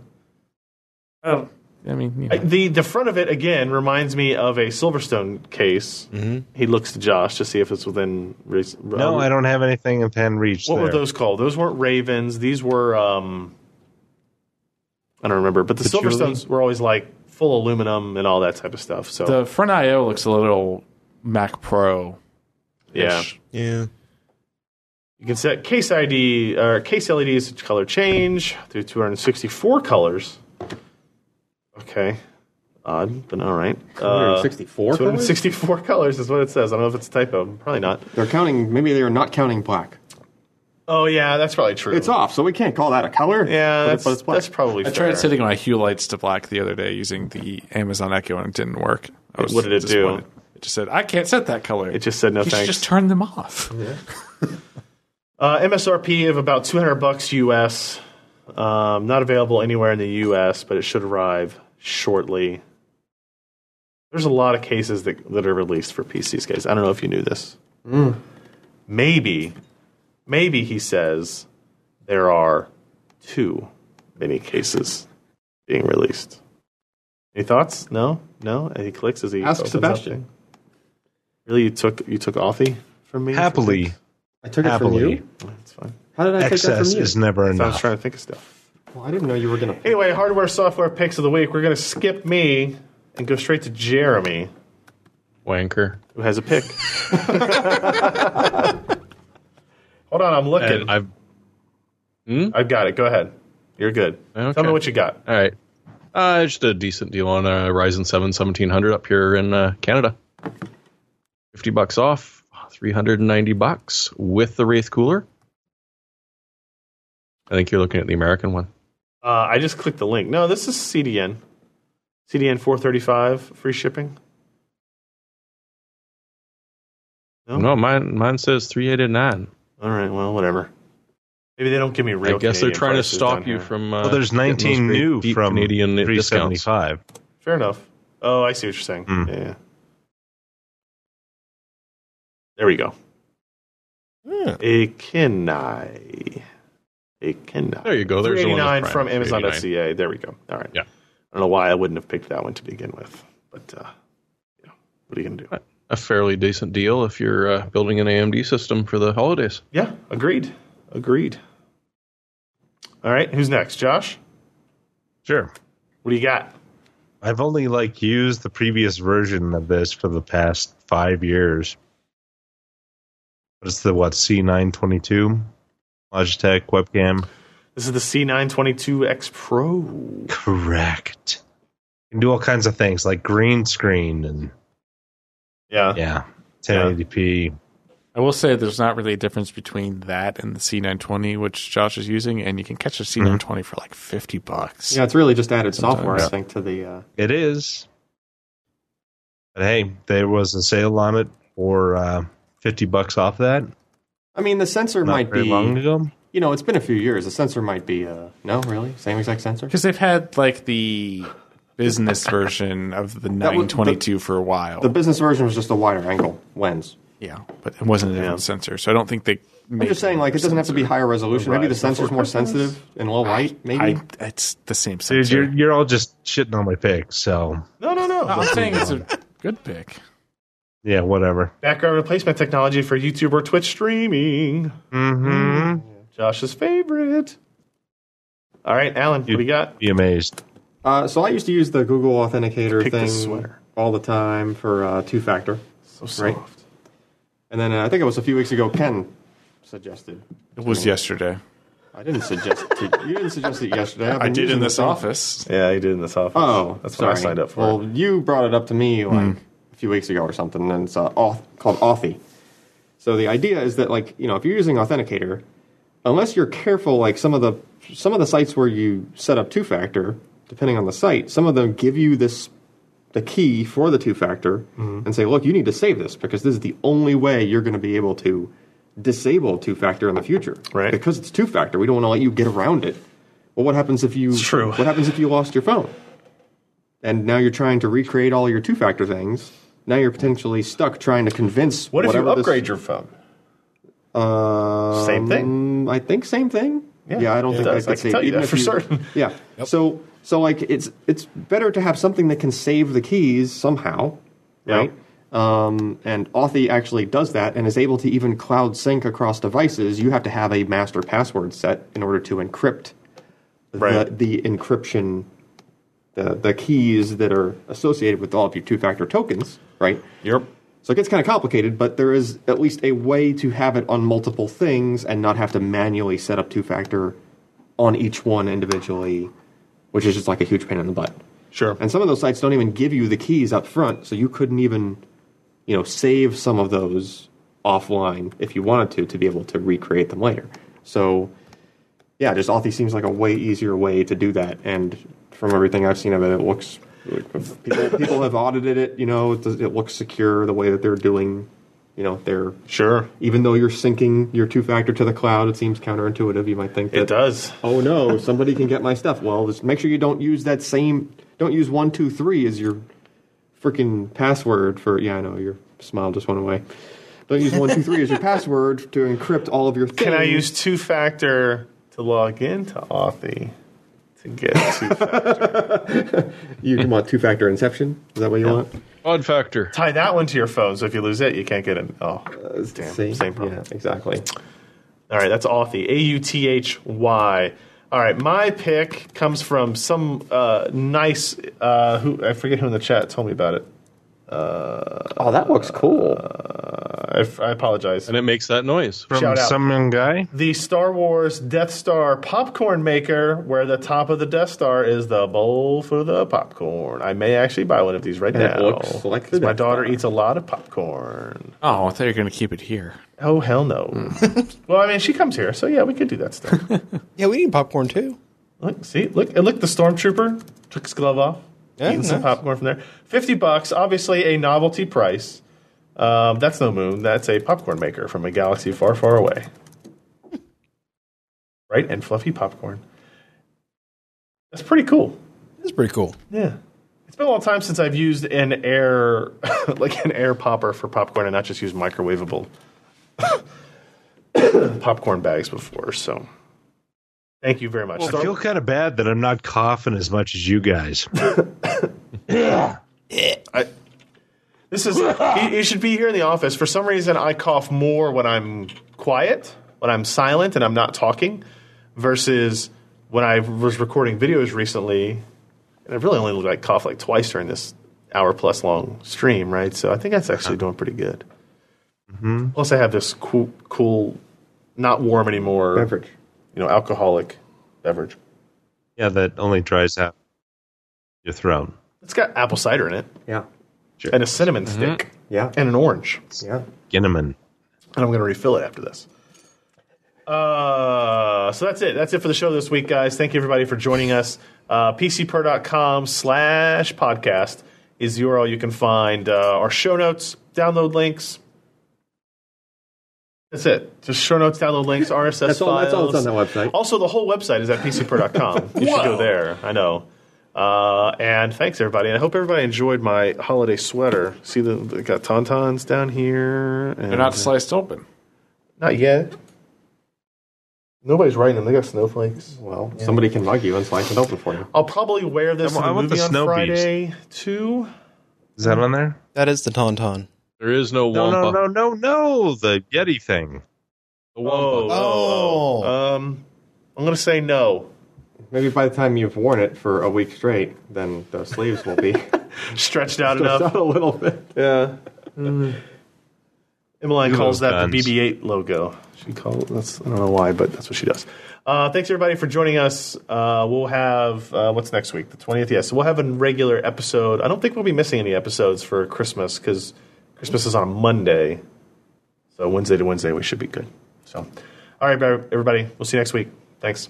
Oh, I mean, you know.
I- The the front of it again reminds me of a Silverstone case. He looks to Josh to see if it's within. res-
No, I don't have anything within reach.
What
there.
were those called? Those weren't Ravens. These were um, I don't remember. But the
Patchouli?
Silverstones were always like full aluminum and all that type of stuff. So
the front IO looks a little Mac Pro.
yeah,
Yeah.
You can set case ID or case LEDs to color change through 264 colors. Okay, odd, but all right. Uh,
164
264 colors is what it says. I don't know if it's a typo. Probably not.
They're counting. Maybe they are not counting black.
Oh yeah, that's probably true.
It's off, so we can't call that a color.
Yeah,
but,
that's,
it- but it's black.
that's probably.
I
fair.
tried setting my hue lights to black the other day using the Amazon Echo and it didn't work. I was
What did it do?
disappointed. It just said, I can't set that color.
It just said no
you should
thanks.
just turn them off.
Uh, MSRP of about 200 bucks US. Um, not available anywhere in the US, but it should arrive shortly. There's a lot of cases that, that are released for PCs, guys. I don't know if you knew this. Maybe, maybe he says there are too many cases being released. Any thoughts? No, no. And he clicks as he
Ask
opens
Sebastian.
up. Really, you took you took Authy from me?
Happily,
I took it from you.
That's fine.
How did I take that
excess
from you?
is never
So I was
enough.
trying to think of stuff.
well, I didn't know you were going to.
Anyway, hardware software picks of the week. We're going to skip me and go straight to Jeremy,
Wanker.
who has a pick. Hold on, I'm looking.
And I've
I've got it. Go ahead. You're good.
Okay.
Tell me what you got.
all right. Uh, just a decent deal on a Ryzen 7 1700 up here in uh, Canada. 50 bucks off, 390 bucks with the Wraith cooler. I think you're looking at the American one.
Uh, I just clicked the link. No, this is CDN. CDN 435, free shipping.
No, no mine mine says three eighty nine.
All right, well, whatever. Maybe they don't give me real.
I guess they're trying to stop you
here.
from. Uh,
Well, there's 19 new from
Canadian discounts.
375.
Fair enough. Oh, I see what you're saying. Yeah, yeah. There we go.
Yeah.
A Kenai. A Kenai.
There you go. There's the one with
389
Prime.
from Amazon.ca. There we go. All right.
Yeah.
I don't know why I wouldn't have picked that one to begin with, but uh, you know, what are you going to do?
A fairly decent deal if you're uh, building an AMD system for the holidays.
Yeah, agreed. Agreed. All right, who's next? Josh?
Sure.
What do you got?
I've only like used the previous version of this for the past five years. But it's the what C922 Logitech webcam.
This is the C922X Pro.
Correct. You can do all kinds of things like green screen and
Yeah.
yeah, 1080p.
I will say there's not really a difference between that and the C920, which Josh is using, and you can catch a C920 for like 50 bucks.
Yeah, it's really just added software, I think, to the. Uh,
It is. But hey, there was a sale on it for uh, 50 bucks off that.
I mean, the sensor
Not
might
very
be.
long ago.
You know, it's been a few years. The sensor might be. Uh, no, really, same exact sensor.
Because they've had like the business version of the
was-
922 for a while.
The business version was just a wider angle lens.
yeah, but it wasn't a different sensor, so I don't think they.
I'm just saying, like, it doesn't have to be higher resolution. Maybe the
Right,
sensor's
before
more
Christmas?
sensitive in low light. Maybe.
I, it's the same
Dude,
sensor.
you're, you're all just shitting on my picks, so
No, no, no.
I'm saying it's a good pick.
Yeah, whatever.
Background replacement technology for YouTube or Twitch streaming.
Mm-hmm.
Josh's favorite. All right, Alan, what do you got?
Be amazed.
Uh, so I used to use the Google Authenticator
Pick the
thing
sweater.
all the time for uh, two factor,
So soft.
Right. and then uh, I think it was a few weeks ago. Ken suggested.
It was yesterday.
I didn't suggest it. To, you didn't suggest it yesterday. I've
I
been
did
using
in
the
this
thing-
office.
Yeah, I did in this office.
Oh,
that's
sorry.
what I signed up for.
Well, you brought it up to me like a few weeks ago or something, and it's uh, auth- called Authy. So the idea is that, like, you know, if you're using Authenticator, unless you're careful, like some of the some of the sites where you set up two factor, depending on the site, some of them give you this the key for the two factor and say, look, you need to save this because this is the only way you're going to be able to disable two factor in the future.
Right.
Because it's two factor, we don't want to let you get around it. Well, what happens if you?
It's true.
What happens if you lost your phone? And now you're trying to recreate all your two factor things. Now you're potentially stuck trying to convince.
what if you
whatever this-
upgrade your phone?
um,
Same thing?
I think same thing. Yeah, I don't
it
think
does.
I
I
could
can
say
tell you
even
that
if
for certain.
Yeah. So so like it's it's better to have something that can save the keys somehow,
Yeah.
right? Um, and Authy actually does that and is able to even cloud sync across devices. You have to have a master password set in order to encrypt
Right.
the, the encryption, the the keys that are associated with all of your two factor tokens, right?
Yep.
So it gets kind of complicated, but there is at least a way to have it on multiple things and not have to manually set up two factor on each one individually, which is just like a huge pain in the butt.
Sure.
And some of those sites don't even give you the keys up front, so you couldn't even, you know, save some of those offline if you wanted to to be able to recreate them later. So, yeah, just Authy seems like a way easier way to do that. And from everything I've seen of it, it looks people people have audited it. You know, it, does- it looks secure the way that they're doing. You know, they're
Sure.
even though you're syncing your two factor to the cloud, it seems counterintuitive. You might think that
It does.
oh no, somebody can get my stuff. Well, just make sure you don't use that same. Don't use one two three as your freaking password for. Yeah, I know your smile just went away. Don't use one two three as your password to encrypt all of your things.
Can I use two factor to log into Authy to get two factor?
You want two factor inception? Is that what you want?
Odd factor.
Tie that one to your phone, so if you lose it, you can't get it. Oh, damn.
See?
Same problem.
Yeah, exactly.
All right, that's Authy. A U T H Y. All right, my pick comes from some uh, nice. Uh, who I forget who in the chat told me about it.
Oh, that looks cool.
Uh, I, f- I apologize.
And it makes that noise.
From
Shout out.
some young guy.
The Star Wars Death Star popcorn maker, where the top of the Death Star is the bowl for the popcorn. I may actually buy one of these right
And it
now.
looks like the
'cause my daughter
Star.
eats a lot of popcorn.
Oh, I thought you were going to keep it here.
Oh hell no! Hmm. well, I mean, she comes here, so yeah, we could do that stuff.
Yeah, we need popcorn too.
Look, see, look, and look. The stormtrooper took his glove off,
Yeah,
eating some popcorn from there. Fifty bucks, obviously a novelty price. Um, that's no moon. That's a popcorn maker from a galaxy far, far away. Right, and fluffy popcorn. That's pretty cool.
It's pretty cool.
Yeah. It's been a long time since I've used an air, like an air popper for popcorn and not just used microwavable popcorn bags before. So thank you very much.
I
Star-
feel kind of bad that I'm not coughing as much as you guys.
this is, you, you should be here in the office. For some reason, I cough more when I'm quiet, when I'm silent and I'm not talking, versus when I was recording videos recently. And I really only like cough like twice during this hour plus long stream, right? So I think that's actually doing pretty good. Mm-hmm. Plus, I have this cool, cool, not warm anymore,
Beverage.
You know, alcoholic beverage.
Yeah, that only dries out your throat.
It's got apple cider in it,
Yeah.
and a cinnamon stick,
Yeah.
and an orange.
Yeah.
Ginneman.
and I'm going to refill it after this. Uh, so that's it. That's it for the show this week, guys. Thank you everybody for joining us. Uh, PCPer.com slash podcast is the URL you can find uh, our show notes, download links. That's it. Just show notes, download links, RSS
That's all-
files.
that's all that's on that website.
Also, the whole website is at PCPer.com. you should go there. I know. Uh, and thanks everybody. And I hope everybody enjoyed my holiday sweater. See the they got tauntauns down here. And
They're not sliced open.
not yet. Nobody's writing them. They got snowflakes.
Well, somebody can mug you and slice it open for you.
I'll probably wear this
I
to the
want the
movie on
snow
Friday too.
Is that on there?
That is the tauntaun.
There is no
No,
Wampa.
no, no, no, no. The Yeti thing.
The Wampa.
Oh,
Oh.
Um, I'm gonna say no.
Maybe by the time you've worn it for a week straight, then the sleeves will be
Stretched out
just
enough.
out a little bit.
Yeah. Emmeline calls that
guns.
the BB-8 logo. She calls that's I don't know why, but that's what she does. Uh, thanks everybody for joining us. Uh, we'll have uh, what's next week, the twentieth. Yes, so we'll have a regular episode. I don't think we'll be missing any episodes for Christmas because Christmas is on a Monday. So Wednesday to Wednesday we should be good. So, all right, everybody, we'll see you next week. Thanks.